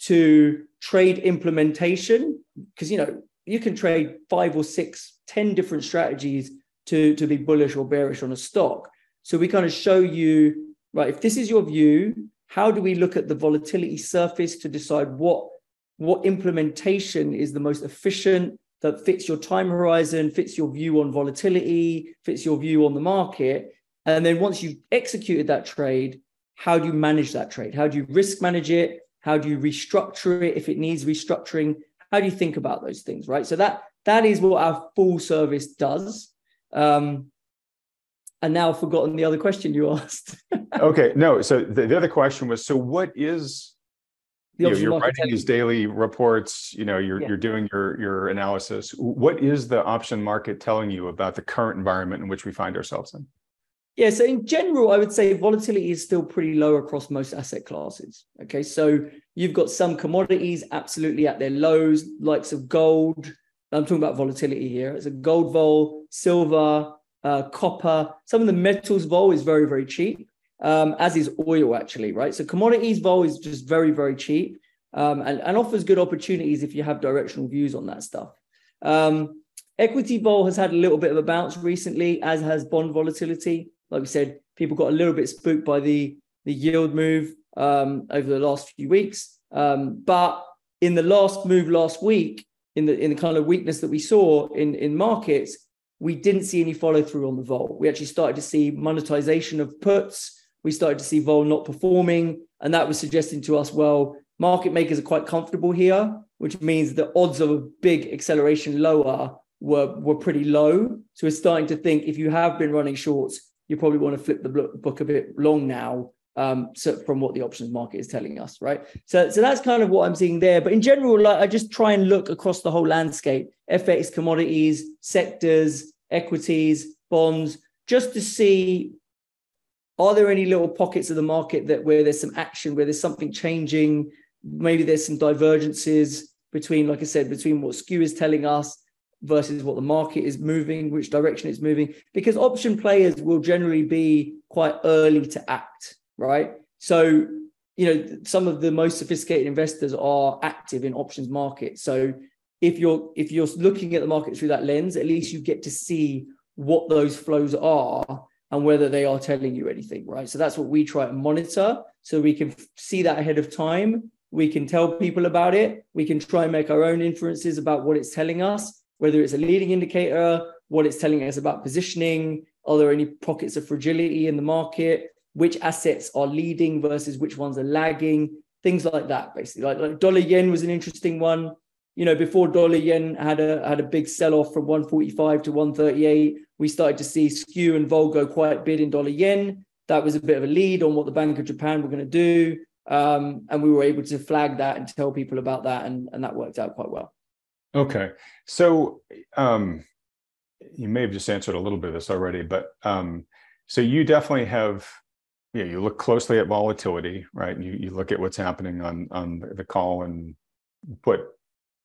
Speaker 1: to trade implementation, because you know you can trade five or six, ten different strategies to to be bullish or bearish on a stock. So we kind of show you right if this is your view, how do we look at the volatility surface to decide what what implementation is the most efficient that fits your time horizon fits your view on volatility fits your view on the market? And then once you've executed that trade how do you manage that trade? How do you risk manage it? How do you restructure it if it needs restructuring? How do you think about those things right? So that that is what our full service does um, and now I've forgotten the other question you <laughs> asked.
Speaker 2: okay, no. So the, the, other question was: so what is you know, you're writing these daily reports. You know, you're yeah. you're doing your your analysis. What is the option market telling you about the current environment in which we find ourselves in?
Speaker 1: Yeah, so in general, I would say volatility is still pretty low across most asset classes. Okay, so you've got some commodities absolutely at their lows, likes of gold. I'm talking about volatility here. It's a gold vol, silver, uh, copper. Some of the metals vol is very, very cheap, um, as is oil, actually, right? So commodities vol is just very, very cheap um, and, and offers good opportunities if you have directional views on that stuff. Um, equity vol has had a little bit of a bounce recently, as has bond volatility. Like we said, people got a little bit spooked by the, the yield move um, over the last few weeks. Um, but in the last move last week, in the in the kind of weakness that we saw in in markets, we didn't see any follow through on the vol. We actually started to see monetization of puts. We started to see vol not performing. And that was suggesting to us, well, market makers are quite comfortable here, which means the odds of a big acceleration lower were, were pretty low. So we're starting to think if you have been running shorts, you probably want to flip the book a bit long now um, so from what the options market is telling us, right? So, so that's kind of what I'm seeing there. But in general, like I just try and look across the whole landscape: FX, commodities, sectors, equities, bonds, just to see are there any little pockets of the market that where there's some action, where there's something changing, maybe there's some divergences between, like I said, between what skew is telling us versus what the market is moving, which direction it's moving, because option players will generally be quite early to act right? So, you know, some of the most sophisticated investors are active in options markets. So if you're if you're looking at the market through that lens, at least you get to see what those flows are and whether they are telling you anything, right? So that's what we try and monitor so we can see that ahead of time. We can tell people about it. We can try and make our own inferences about what it's telling us, whether it's a leading indicator, what it's telling us about positioning. Are there any pockets of fragility in the market? Which assets are leading versus which ones are lagging, things like that, basically. Like, like dollar yen was an interesting one. You know, before dollar yen had a had a big sell off from 145 to 138, we started to see skew and vol go quite bid in dollar yen. That was a bit of a lead on what the Bank of Japan were going to do. Um, and we were able to flag that and tell people about that, and, and that worked out quite well.
Speaker 2: Okay. So um, you may have just answered a little bit of this already, but um, so you definitely have yeah, you look closely at volatility, right? You you look at what's happening on on the call and put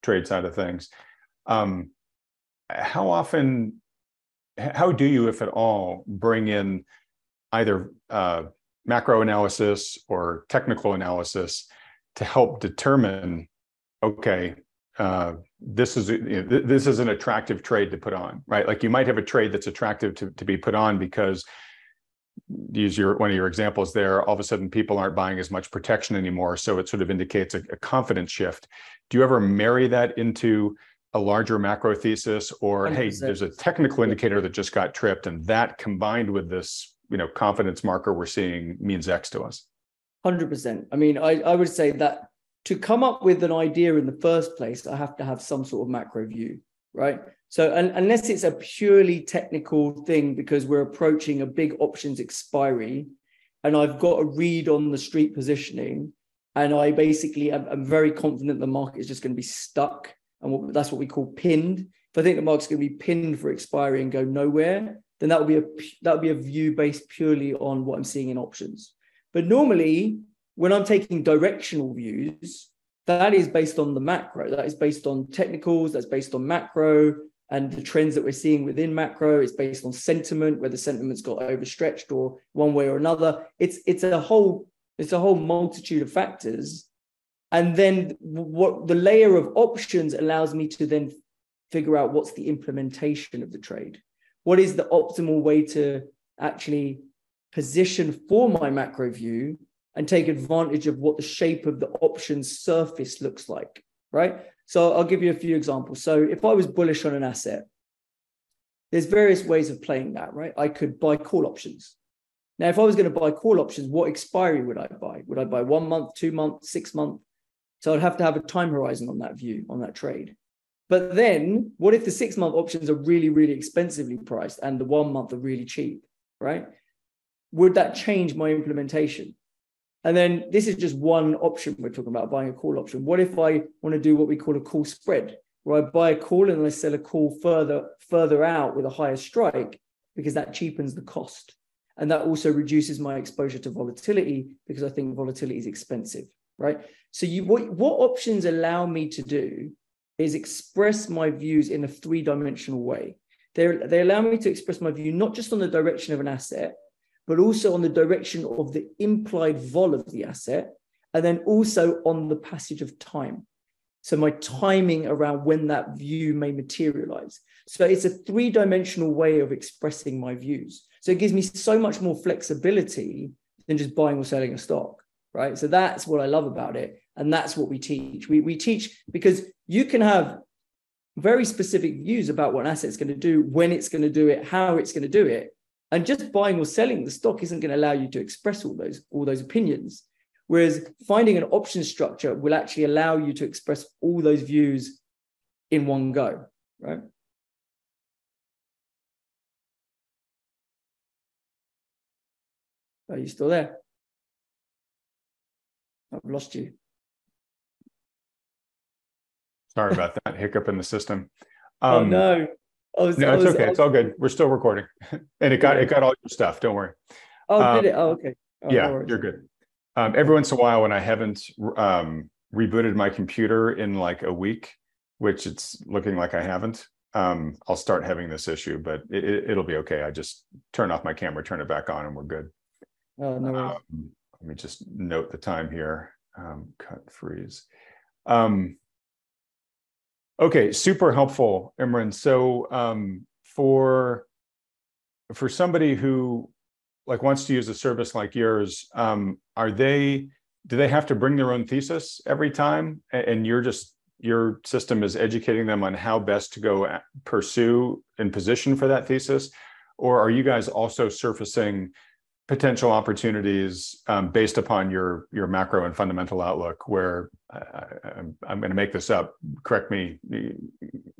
Speaker 2: trade side of things. Um, how often, how do you, if at all, bring in either uh, macro analysis or technical analysis to help determine, okay, uh, this is you know, this is an attractive trade to put on, right? Like you might have a trade that's attractive to to be put on because use your one of your examples there all of a sudden people aren't buying as much protection anymore. So it sort of indicates a, a, confidence shift. Do you ever marry that into a larger macro thesis or 100%. hey there's a technical indicator that just got tripped and that combined with this you know confidence marker we're seeing means x to us?
Speaker 1: 100% i mean i, I would say that to come up with an idea in the first place i have to have some sort of macro view right? So un- unless it's a purely technical thing because we're approaching a big options expiry, and I've got a read on the street positioning, and I basically am, am very confident the market is just going to be stuck, and what, that's what we call pinned. If I think the market's going to be pinned for expiry and go nowhere, then that would be a that would be a view based purely on what I'm seeing in options. But normally, when I'm taking directional views, that is based on the macro. That is based on technicals. That's based on macro and the trends that we're seeing within macro. It's based on sentiment, whether sentiment's got overstretched or one way or another. It's it's a whole it's a whole multitude of factors. And then what the layer of options allows me to then figure out what's the implementation of the trade. What is the optimal way to actually position for my macro view and take advantage of what the shape of the options surface looks like, right? So I'll give you a few examples. So if I was bullish on an asset, there's various ways of playing that, right? I could buy call options. Now, if I was going to buy call options, what expiry would I buy? Would I buy one month, two months, six months? So I'd have to have a time horizon on that view, on that trade. But then what if the six month options are really, really expensively priced and the one month are really cheap, right? Would that change my implementation? And then this is just one option we're talking about buying a call option. What if I want to do what we call a call spread, where I buy a call and I sell a call further further out with a higher strike because that cheapens the cost. And that also reduces my exposure to volatility because I think volatility is expensive, right? So you what, what options allow me to do is express my views in a three-dimensional way. They they allow me to express my view not just on the direction of an asset, but also on the direction of the implied vol of the asset, and then also on the passage of time. So my timing around when that view may materialize. So it's a three dimensional way of expressing my views. So it gives me so much more flexibility than just buying or selling a stock, right? So that's what I love about it. And that's what we teach. We, we teach because you can have very specific views about what an asset's going to do, when it's going to do it, how it's going to do it. And just buying or selling the stock isn't going to allow you to express all those all those opinions. Whereas finding an option structure will actually allow you to express all those views in one go, right? Are you still there? I've lost you.
Speaker 2: Sorry about that hiccup in the system.
Speaker 1: Oh, um, oh no.
Speaker 2: Was, no, it's was, okay. Was, it's all good. We're still recording, <laughs> and it got it got all your stuff. Don't worry.
Speaker 1: Oh, um, did it? Oh, okay. Oh,
Speaker 2: yeah, no you're good. Um, every once in a while, when I haven't um, rebooted my computer in like a week, which it's looking like I haven't, um, I'll start having this issue. But it, will be okay. I just turn off my camera, turn it back on, and we're good.
Speaker 1: Oh no.
Speaker 2: Um, let me just note the time here. cut freeze. Um, Okay, super helpful, Imran. So um, for for somebody who like wants to use a service like yours, um, are they do they have to bring their own thesis every time, and you're just your system is educating them on how best to go pursue and position for that thesis, or are you guys also surfacing potential opportunities um, based upon your your macro and fundamental outlook where I, am going to make this up. Correct me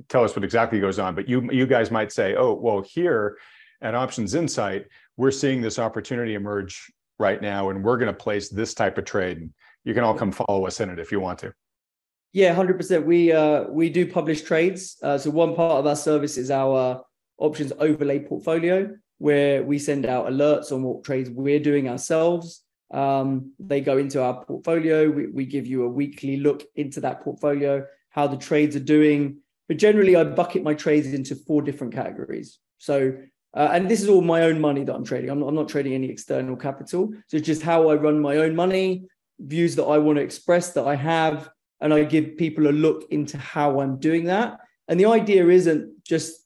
Speaker 2: tell us what exactly goes on but you you guys might say oh well here at options insight we're seeing this opportunity emerge right now and we're going to place this type of trade. You can all come follow us in it if you want to.
Speaker 1: Yeah 100% we uh we do publish trades. Uh, so one part of our service is our options overlay portfolio where we send out alerts on what trades we're doing ourselves. Um, they go into our portfolio. We, we give you a weekly look into that portfolio, how the trades are doing. But generally, I bucket my trades into four different categories. So, uh, and this is all my own money that I'm trading. I'm not, I'm not trading any external capital. So it's just how I run my own money, views that I want to express that I have, and I give people a look into how I'm doing that. And the idea isn't just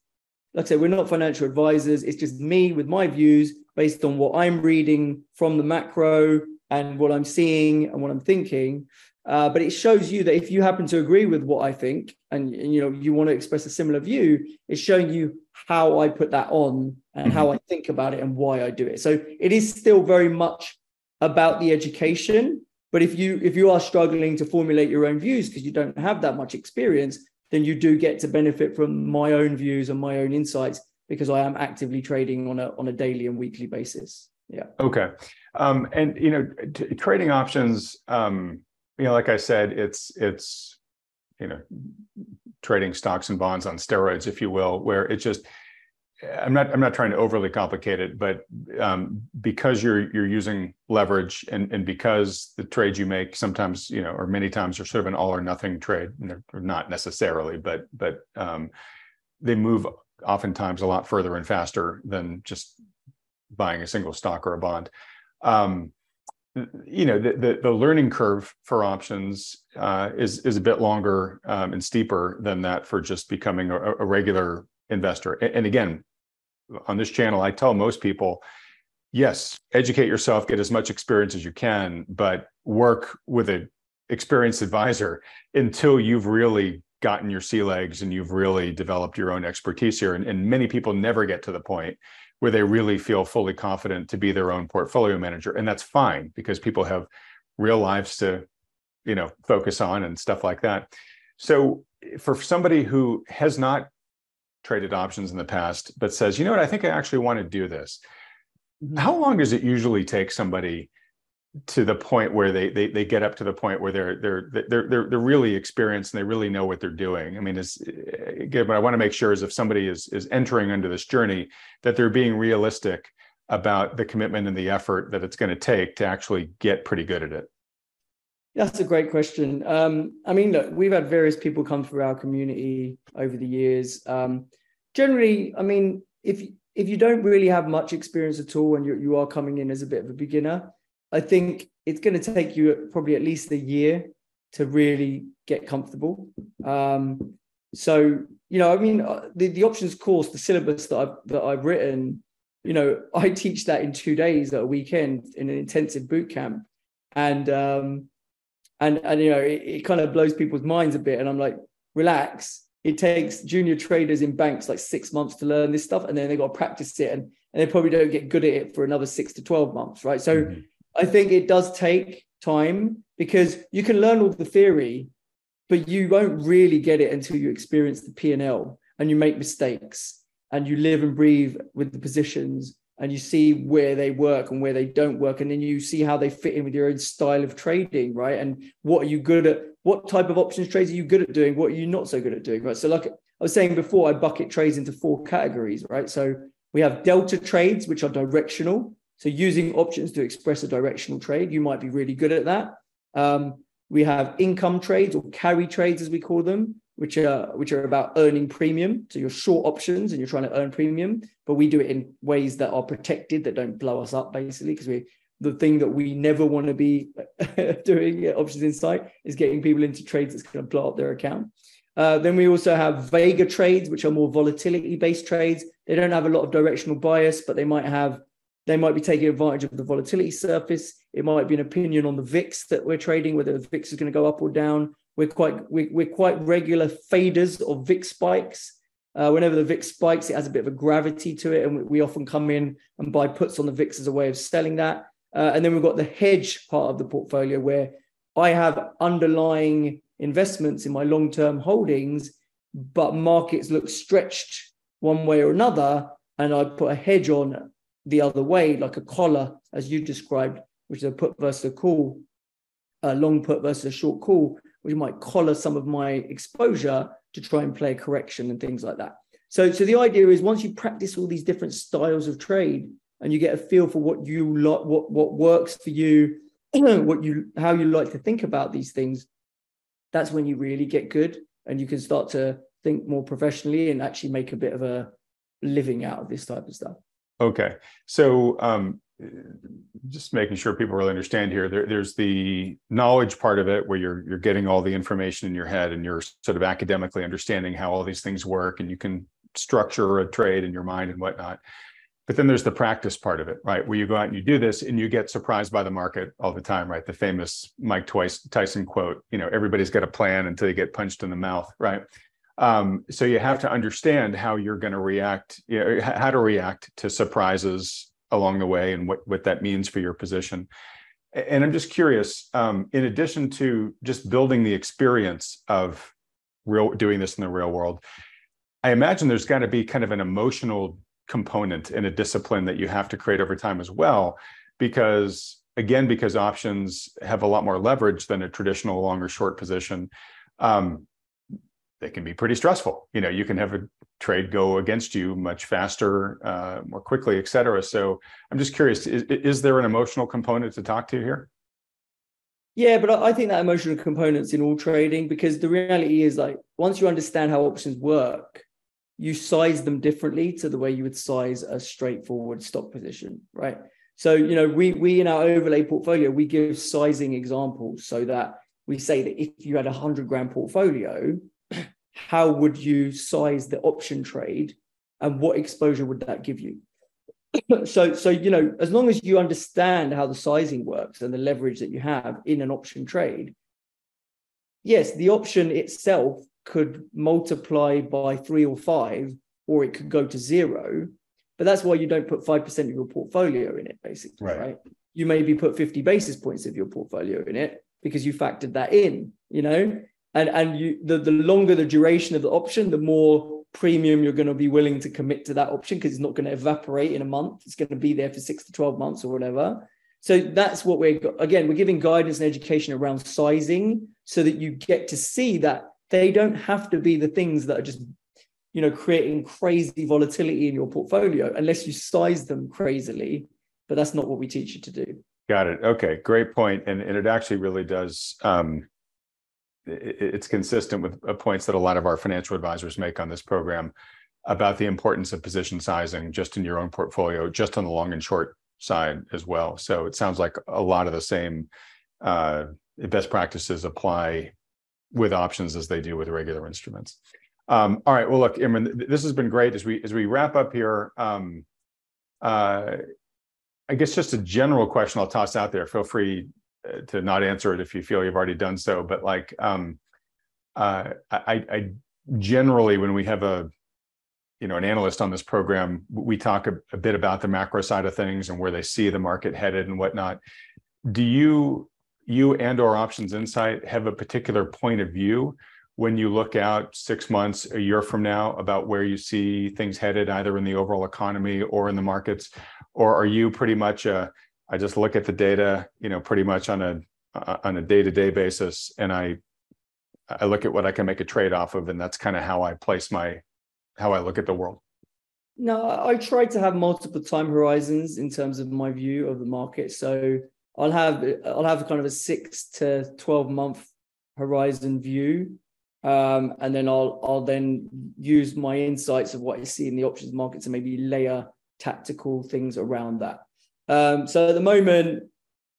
Speaker 1: like I said, we're not financial advisors. It's just me with my views based on what I'm reading from the macro and what I'm seeing and what I'm thinking. Uh, but it shows you that if you happen to agree with what I think and, and, you know you want to express a similar view, it's showing you how I put that on and how I think about it and why I do it. So it is still very much about the education. But if you if you are struggling to formulate your own views because you don't have that much experience, then you do get to benefit from my own views and my own insights because I am actively trading on a on a daily and weekly basis. Yeah.
Speaker 2: Okay. Um, and you know, t- trading options. Um, you know, like I said, it's it's you know, trading stocks and bonds on steroids, if you will, where it just I'm not I'm not trying to overly complicate it, but um, because you're you're using leverage and and because the trades you make sometimes you know or many times are sort of an all or nothing trade, not necessarily, but but um, they move oftentimes a lot further and faster than just buying a single stock or a bond. Um, you know the, the, the learning curve for options uh, is is a bit longer um, and steeper than that for just becoming a, a regular investor. And again, on this channel, I tell most people, yes, educate yourself, get as much experience as you can, but work with an experienced advisor until you've really gotten your sea legs and you've really developed your own expertise here. And, and many people never get to the point where they really feel fully confident to be their own portfolio manager. And that's fine because people have real lives to, you know, focus on and stuff like that. So for somebody who has not traded options in the past, but says, you know what, I think I actually want to do this. Mm-hmm. How long does it usually take somebody to the point where they they they get up to the point where they're they're they're they're, they're really experienced and they really know what they're doing? I mean, is again, what I want to make sure is if somebody is is entering into this journey, that they're being realistic about the commitment and the effort that it's going to take to actually get pretty good at it.
Speaker 1: That's a great question. Um, I mean, look, we've had various people come through our community over the years. Um, generally, I mean, if if you don't really have much experience at all and you you are coming in as a bit of a beginner, I think it's going to take you probably at least a year to really get comfortable. Um, so you know, I mean, uh, the the options course, the syllabus that I've that I've written, you know, <laughs> I teach that in two days at a weekend in an intensive boot camp, and um, and and you know it, it kind of blows people's minds a bit. And i'm like relax. It takes junior traders in banks like six months to learn this stuff and then they got to practice it and, and they probably don't get good at it for another six to 12 months right? So mm-hmm. i think it does take time because you can learn all the theory but you won't really get it until you experience the p&l and you make mistakes and you live and breathe with the positions and you see where they work and where they don't work and then you see how they fit in with your own style of trading right? And what are you good at? What type of options trades are you good at doing? What are you not so good at doing right? So like i was saying before i bucket trades into four categories right? So we have delta trades which are directional. So using options to express a directional trade you might be really good at that. Um, we have income trades or carry trades as we call them which are which are about earning premium. So you're short options and you're trying to earn premium, but we do it in ways that are protected that don't blow us up, basically, because we the thing that we never want to be <laughs> doing at Options Insight is getting people into trades that's going to blow up their account. Uh, then we also have Vega trades, which are more volatility based trades. They don't have a lot of directional bias, but they might have they might be taking advantage of the volatility surface. It might be an opinion on the VIX that we're trading, whether the VIX is going to go up or down. We're quite we, we're quite regular faders of VIX spikes. Uh, whenever the VIX spikes, it has a bit of a gravity to it, and we, we often come in and buy puts on the VIX as a way of selling that. Uh, and then we've got the hedge part of the portfolio where I have underlying investments in my long-term holdings, but markets look stretched one way or another, and I put a hedge on the other way, like a collar, as you described, which is a put versus a call, a long put versus a short call, which might collar some of my exposure to try and play correction and things like that. So, so the idea is once you practice all these different styles of trade and you get a feel for what you like, what what works for you, <clears throat> what you how you like to think about these things, that's when you really get good and you can start to think more professionally and actually make a bit of a living out of this type of stuff.
Speaker 2: Okay, so um, just making sure people really understand here there, there's the knowledge part of it where you're you're getting all the information in your head and you're sort of academically understanding how all these things work and you can structure a trade in your mind and whatnot. But then there's the practice part of it right? Where you go out and you do this and you get surprised by the market all the time right? The famous mike tyson quote you know everybody's got a plan until you get punched in the mouth right? Um, so you have to understand how you're going to react you know, how to react to surprises along the way and what, what that means for your position. And I'm just curious, um, in addition to just building the experience of real doing this in the real world. I imagine there's got to be kind of an emotional component and a discipline that you have to create over time as well, because again, because options have a lot more leverage than a traditional long or short position. Um, they can be pretty stressful. You know, you can have a trade go against you much faster, uh, more quickly, et cetera. So I'm just curious: is, is there an emotional component to talk to here?
Speaker 1: Yeah, but I think that emotional component's in all trading because the reality is like once you understand how options work, you size them differently to the way you would size a straightforward stock position, right? So, you know, we we in our overlay portfolio, we give sizing examples so that we say that if you had a hundred grand portfolio, how would you size the option trade and what exposure would that give you? <clears throat> so, so you know, as long as you understand how the sizing works and the leverage that you have in an option trade, yes, the option itself could multiply by three or five, or it could go to zero. But that's why you don't put 5% of your portfolio in it, basically, right. right? You maybe put 50 basis points of your portfolio in it because you factored that in, you know? And and you the, the longer the duration of the option, the more premium you're going to be willing to commit to that option because it's not going to evaporate in a month. It's going to be there for six to 12 months or whatever. So that's what we're again, we're giving guidance and education around sizing so that you get to see that they don't have to be the things that are just you know creating crazy volatility in your portfolio unless you size them crazily but that's not what we teach you to do
Speaker 2: got it okay great point and, and it actually really does um it's consistent with uh, points that a lot of our financial advisors make on this program about the importance of position sizing just in your own portfolio just on the long and short side as well so it sounds like a lot of the same uh, best practices apply with options as they do with regular instruments. Um, all right. Well, look, Imran, this has been great. As we as we wrap up here, um, uh, I guess just a general question I'll toss out there. Feel free to not answer it if you feel you've already done so. But like, um, uh, I, I generally when we have a you know an analyst on this program, we talk a, a bit about the macro side of things and where they see the market headed and whatnot. Do you you and or options insight have a particular point of view when you look out six months a year from now about where you see things headed either in the overall economy or in the markets or are you pretty much a, I just look at the data you know pretty much on a on a day-to-day basis and i i look at what i can make a trade off of and that's kind of how i place my how i look at the world
Speaker 1: no i try to have multiple time horizons in terms of my view of the market so I'll have I'll have kind of a six to twelve month horizon view, um, and then I'll I'll then use my insights of what I see in the options market to maybe layer tactical things around that. Um, so at the moment,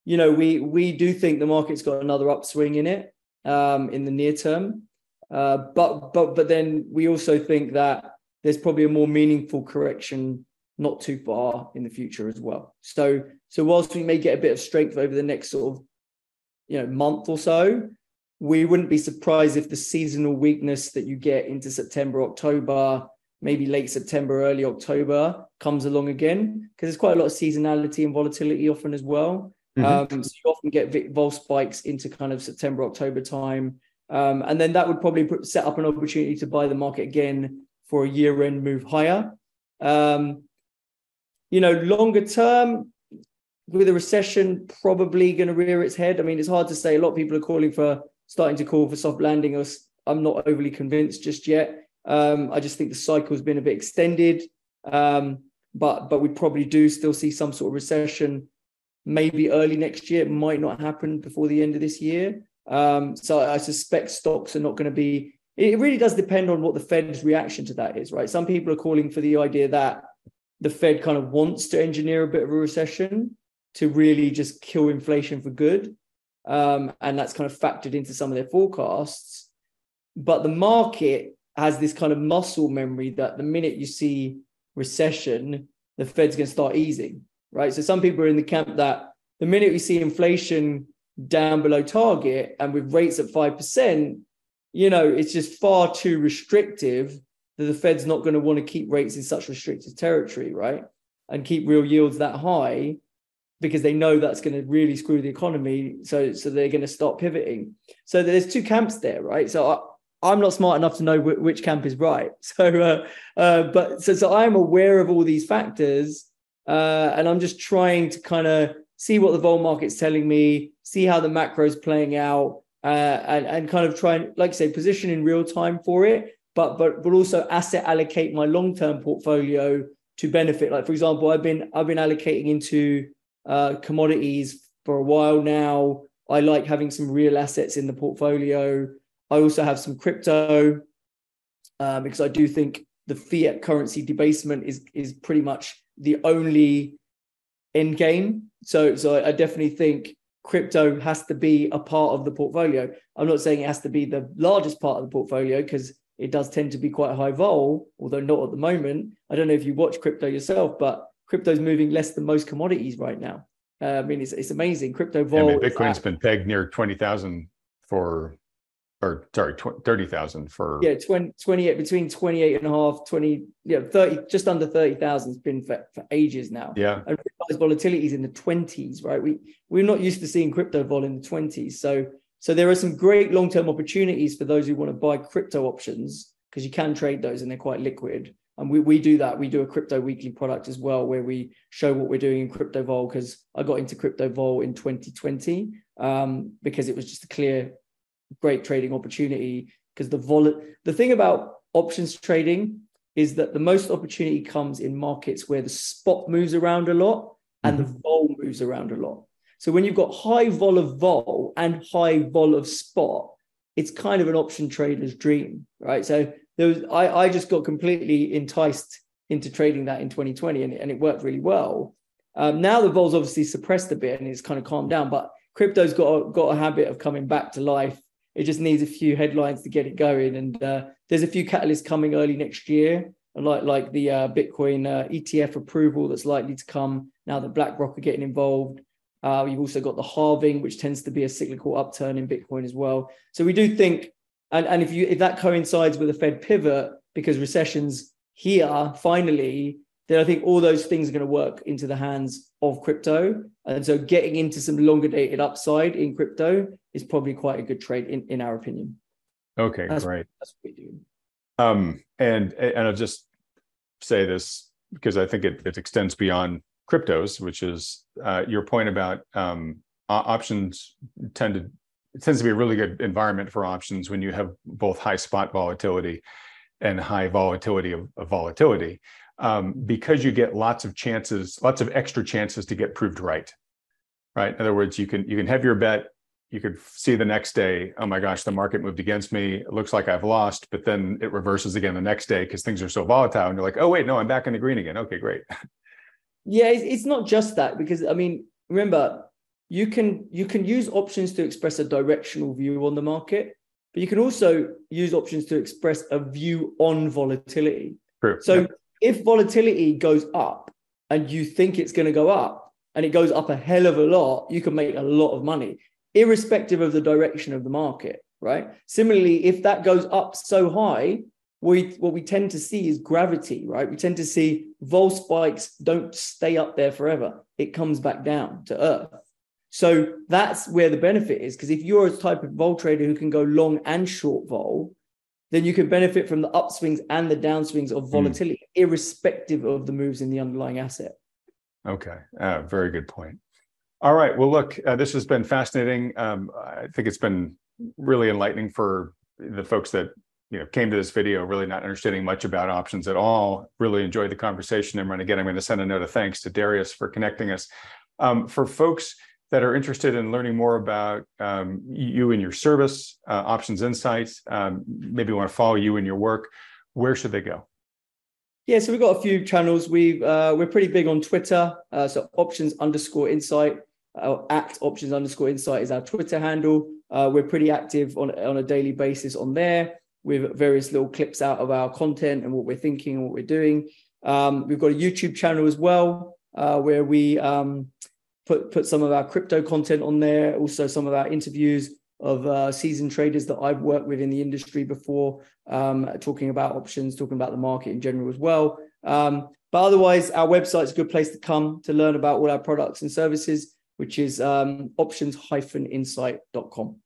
Speaker 1: you know, we we do think the market's got another upswing in it um, in the near term, uh, but but but then we also think that there's probably a more meaningful correction not too far in the future as well. So so whilst we may get a bit of strength over the next sort of you know month or so, we wouldn't be surprised if the seasonal weakness that you get into September, October, maybe late September, early October comes along again because there's quite a lot of seasonality and volatility often as well. Mm-hmm. Um, so you often get vol spikes into kind of September, October time. Um, and then that would probably set up an opportunity to buy the market again for a year end move higher. Um, you know, longer term, with a recession probably going to rear its head. I mean, it's hard to say. A lot of people are calling for starting to call for soft landing. Us, I'm not overly convinced just yet. Um, I just think the cycle's been a bit extended, um, but but we probably do still see some sort of recession. Maybe early next year. It might not happen before the end of this year. Um, so I suspect stocks are not going to be. It really does depend on what the Fed's reaction to that is, right? Some people are calling for the idea that the Fed kind of wants to engineer a bit of a recession to really just kill inflation for good. Um, and that's kind of factored into some of their forecasts. But the market has this kind of muscle memory that the minute you see recession, the Fed's going to start easing, right? So some people are in the camp that the minute we see inflation down below target and with rates at 5%, you know, it's just far too restrictive that the Fed's not going to want to keep rates in such restricted territory, right? And keep real yields that high because they know that's going to really screw the economy. So, so they're going to start pivoting. So there's two camps there, right? So I'm not smart enough to know which camp is right. <laughs> So, uh, uh, but so so I'm aware of all these factors, uh, and I'm just trying to kind of see what the vol market's telling me, see how the macro is playing out, uh, and and kind of try and, like I say, position in real time for it. But but but also asset allocate my long term portfolio to benefit. Like for example, I've been I've been allocating into uh, commodities for a while now. I like having some real assets in the portfolio. I also have some crypto uh, because I do think the fiat currency debasement is is pretty much the only end game. So so I definitely think crypto has to be a part of the portfolio. I'm not saying it has to be the largest part of the portfolio because it does tend to be quite high vol, although not at the moment. I don't know if you watch crypto yourself, but crypto's moving less than most commodities right now. Uh, I mean, it's, it's amazing. Crypto vol.
Speaker 2: Yeah, Bitcoin's been pegged near 20,000 for, or sorry, 30,000 for.
Speaker 1: Yeah, 20, 28, between 28 and a half, 20, yeah, 30, just under 30,000 has been for, for ages now.
Speaker 2: Yeah.
Speaker 1: And volatility is in the 20s, right? We, we're not used to seeing crypto vol in the 20s. So, so there are some great long-term opportunities for those who want to buy crypto options because you can trade those and they're quite liquid. And we, we do that. We do a crypto weekly product as well, where we show what we're doing in crypto vol. Because I got into crypto vol in 2020 um, because it was just a clear, great trading opportunity. Because the vol, the thing about options trading is that the most opportunity comes in markets where the spot moves around a lot and mm-hmm. the vol moves around a lot. So when you've got high vol of vol and high vol of spot, it's kind of an option trader's dream, right? So there was I, I just got completely enticed into trading that in 2020 and, and it worked really well. Um, now the vol's obviously suppressed a bit and it's kind of calmed down, but crypto's got a, got a habit of coming back to life. It just needs a few headlines to get it going. And uh, there's a few catalysts coming early next year, like like the uh, Bitcoin uh, ETF approval that's likely to come now that BlackRock are getting involved. Uh, you've also got the halving, which tends to be a cyclical upturn in Bitcoin as well. So we do think and, and if you if that coincides with a Fed pivot because recessions here finally, then I think all those things are going to work into the hands of crypto. And so getting into some longer dated upside in crypto is probably quite a good trade in, in our opinion.
Speaker 2: Okay, that's, great. That's what we do. Um, and and I'll just say this because I think it, it extends beyond cryptos, which is uh, your point about um, options tend to it tends to be a really good environment for options when you have both high spot volatility and high volatility of, of volatility um, because you get lots of chances lots of extra chances to get proved right right in other words you can you can have your bet you could see the next day oh my gosh the market moved against me it looks like i've lost but then it reverses again the next day because things are so volatile and you're like oh wait no i'm back in the green again okay great <laughs>
Speaker 1: yeah it's not just that because i mean remember you can you can use options to express a directional view on the market but you can also use options to express a view on volatility
Speaker 2: True.
Speaker 1: so yep. If volatility goes up and you think it's going to go up and it goes up a hell of a lot you can make a lot of money irrespective of the direction of the market right similarly if that goes up so high we, what we tend to see is gravity, right? We tend to see vol spikes don't stay up there forever. It comes back down to earth. So that's where the benefit is. Because if you're a type of vol trader who can go long and short vol, then you can benefit from the upswings and the downswings of hmm. volatility, mm. irrespective of the moves in the underlying asset.
Speaker 2: Okay, uh, very good point. All right. Well, look, uh, this has been fascinating. Um, I think it's been really enlightening for the folks that you know came to this video really not understanding much about options at all. Really enjoyed the conversation. And again, I'm going to send a note of thanks to Darius for connecting us. Um, for folks that are interested in learning more about um, you and your service, uh, Options Insights, um, maybe want to follow you and your work, where should they go?
Speaker 1: Yeah, so we've got a few channels. We uh, we're pretty big on Twitter. Uh, so options underscore insight, uh, at options underscore insight is our Twitter handle. Uh, we're pretty active on on a daily basis on there with various little clips out of our content and what we're thinking and what we're doing. Um, we've got a YouTube channel as well uh, where we um, put put some of our crypto content on there, also some of our interviews of uh, seasoned traders that I've worked with in the industry before, um, talking about options, talking about the market in general as well. Um, but otherwise, our website is a good place to come to learn about all our products and services, which is um, options-insight.com.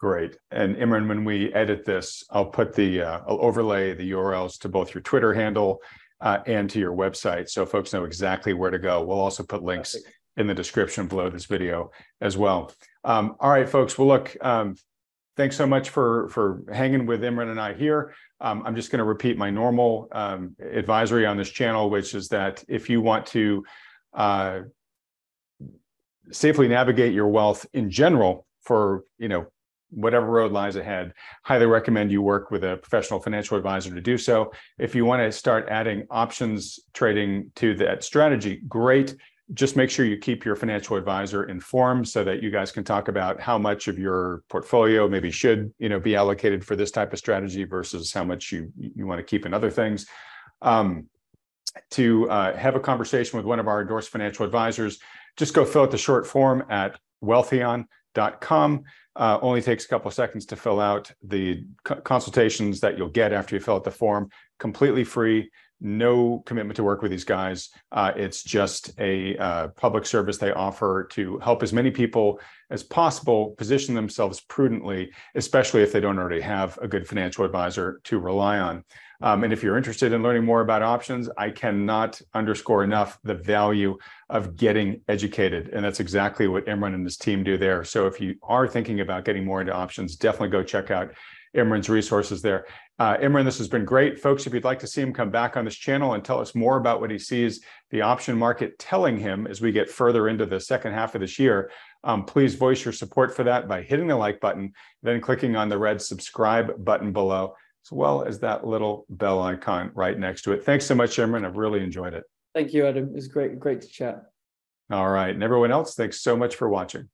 Speaker 2: Great. And Imran, when we edit this, I'll put the, uh, I'll overlay the URLs to both your Twitter handle uh, and to your website so folks know exactly where to go. We'll also put links Perfect. In the description below this video as well. Um, all right, folks. Well, look, um, thanks so much for for hanging with Imran and I here. Um, I'm just going to repeat my normal um, advisory on this channel, which is that if you want to uh, safely navigate your wealth in general for you know whatever road lies ahead, highly recommend you work with a professional financial advisor to do so. If you want to start adding options trading to that strategy, great. Just make sure you keep your financial advisor informed so that you guys can talk about how much of your portfolio maybe should, you know, be allocated for this type of strategy versus how much you you want to keep in other things. Um, to uh, have a conversation with one of our endorsed financial advisors, just go fill out the short form at wealthion.com. Uh, only takes a couple of seconds to fill out the consultations that you'll get after you fill out the form. Completely free, no commitment to work with these guys. Uh, it's just a uh, public service they offer to help as many people as possible position themselves prudently, especially if they don't already have a good financial advisor to rely on. Um, and if you're interested in learning more about options, I cannot underscore enough the value of getting educated. And that's exactly what Imran and his team do there. So if you are thinking about getting more into options, definitely go check out Imran's resources there. Uh, Imran, this has been great. Folks, if you'd like to see him come back on this channel and tell us more about what he sees the option market telling him as we get further into the second half of this year, um, please voice your support for that by hitting the like button, then clicking on the red subscribe button below as well as that little bell icon right next to it. Thanks so much, Imran. I've really enjoyed it.
Speaker 1: Thank you, Adam. It was great, great to chat.
Speaker 2: All right. And everyone else, thanks so much for watching.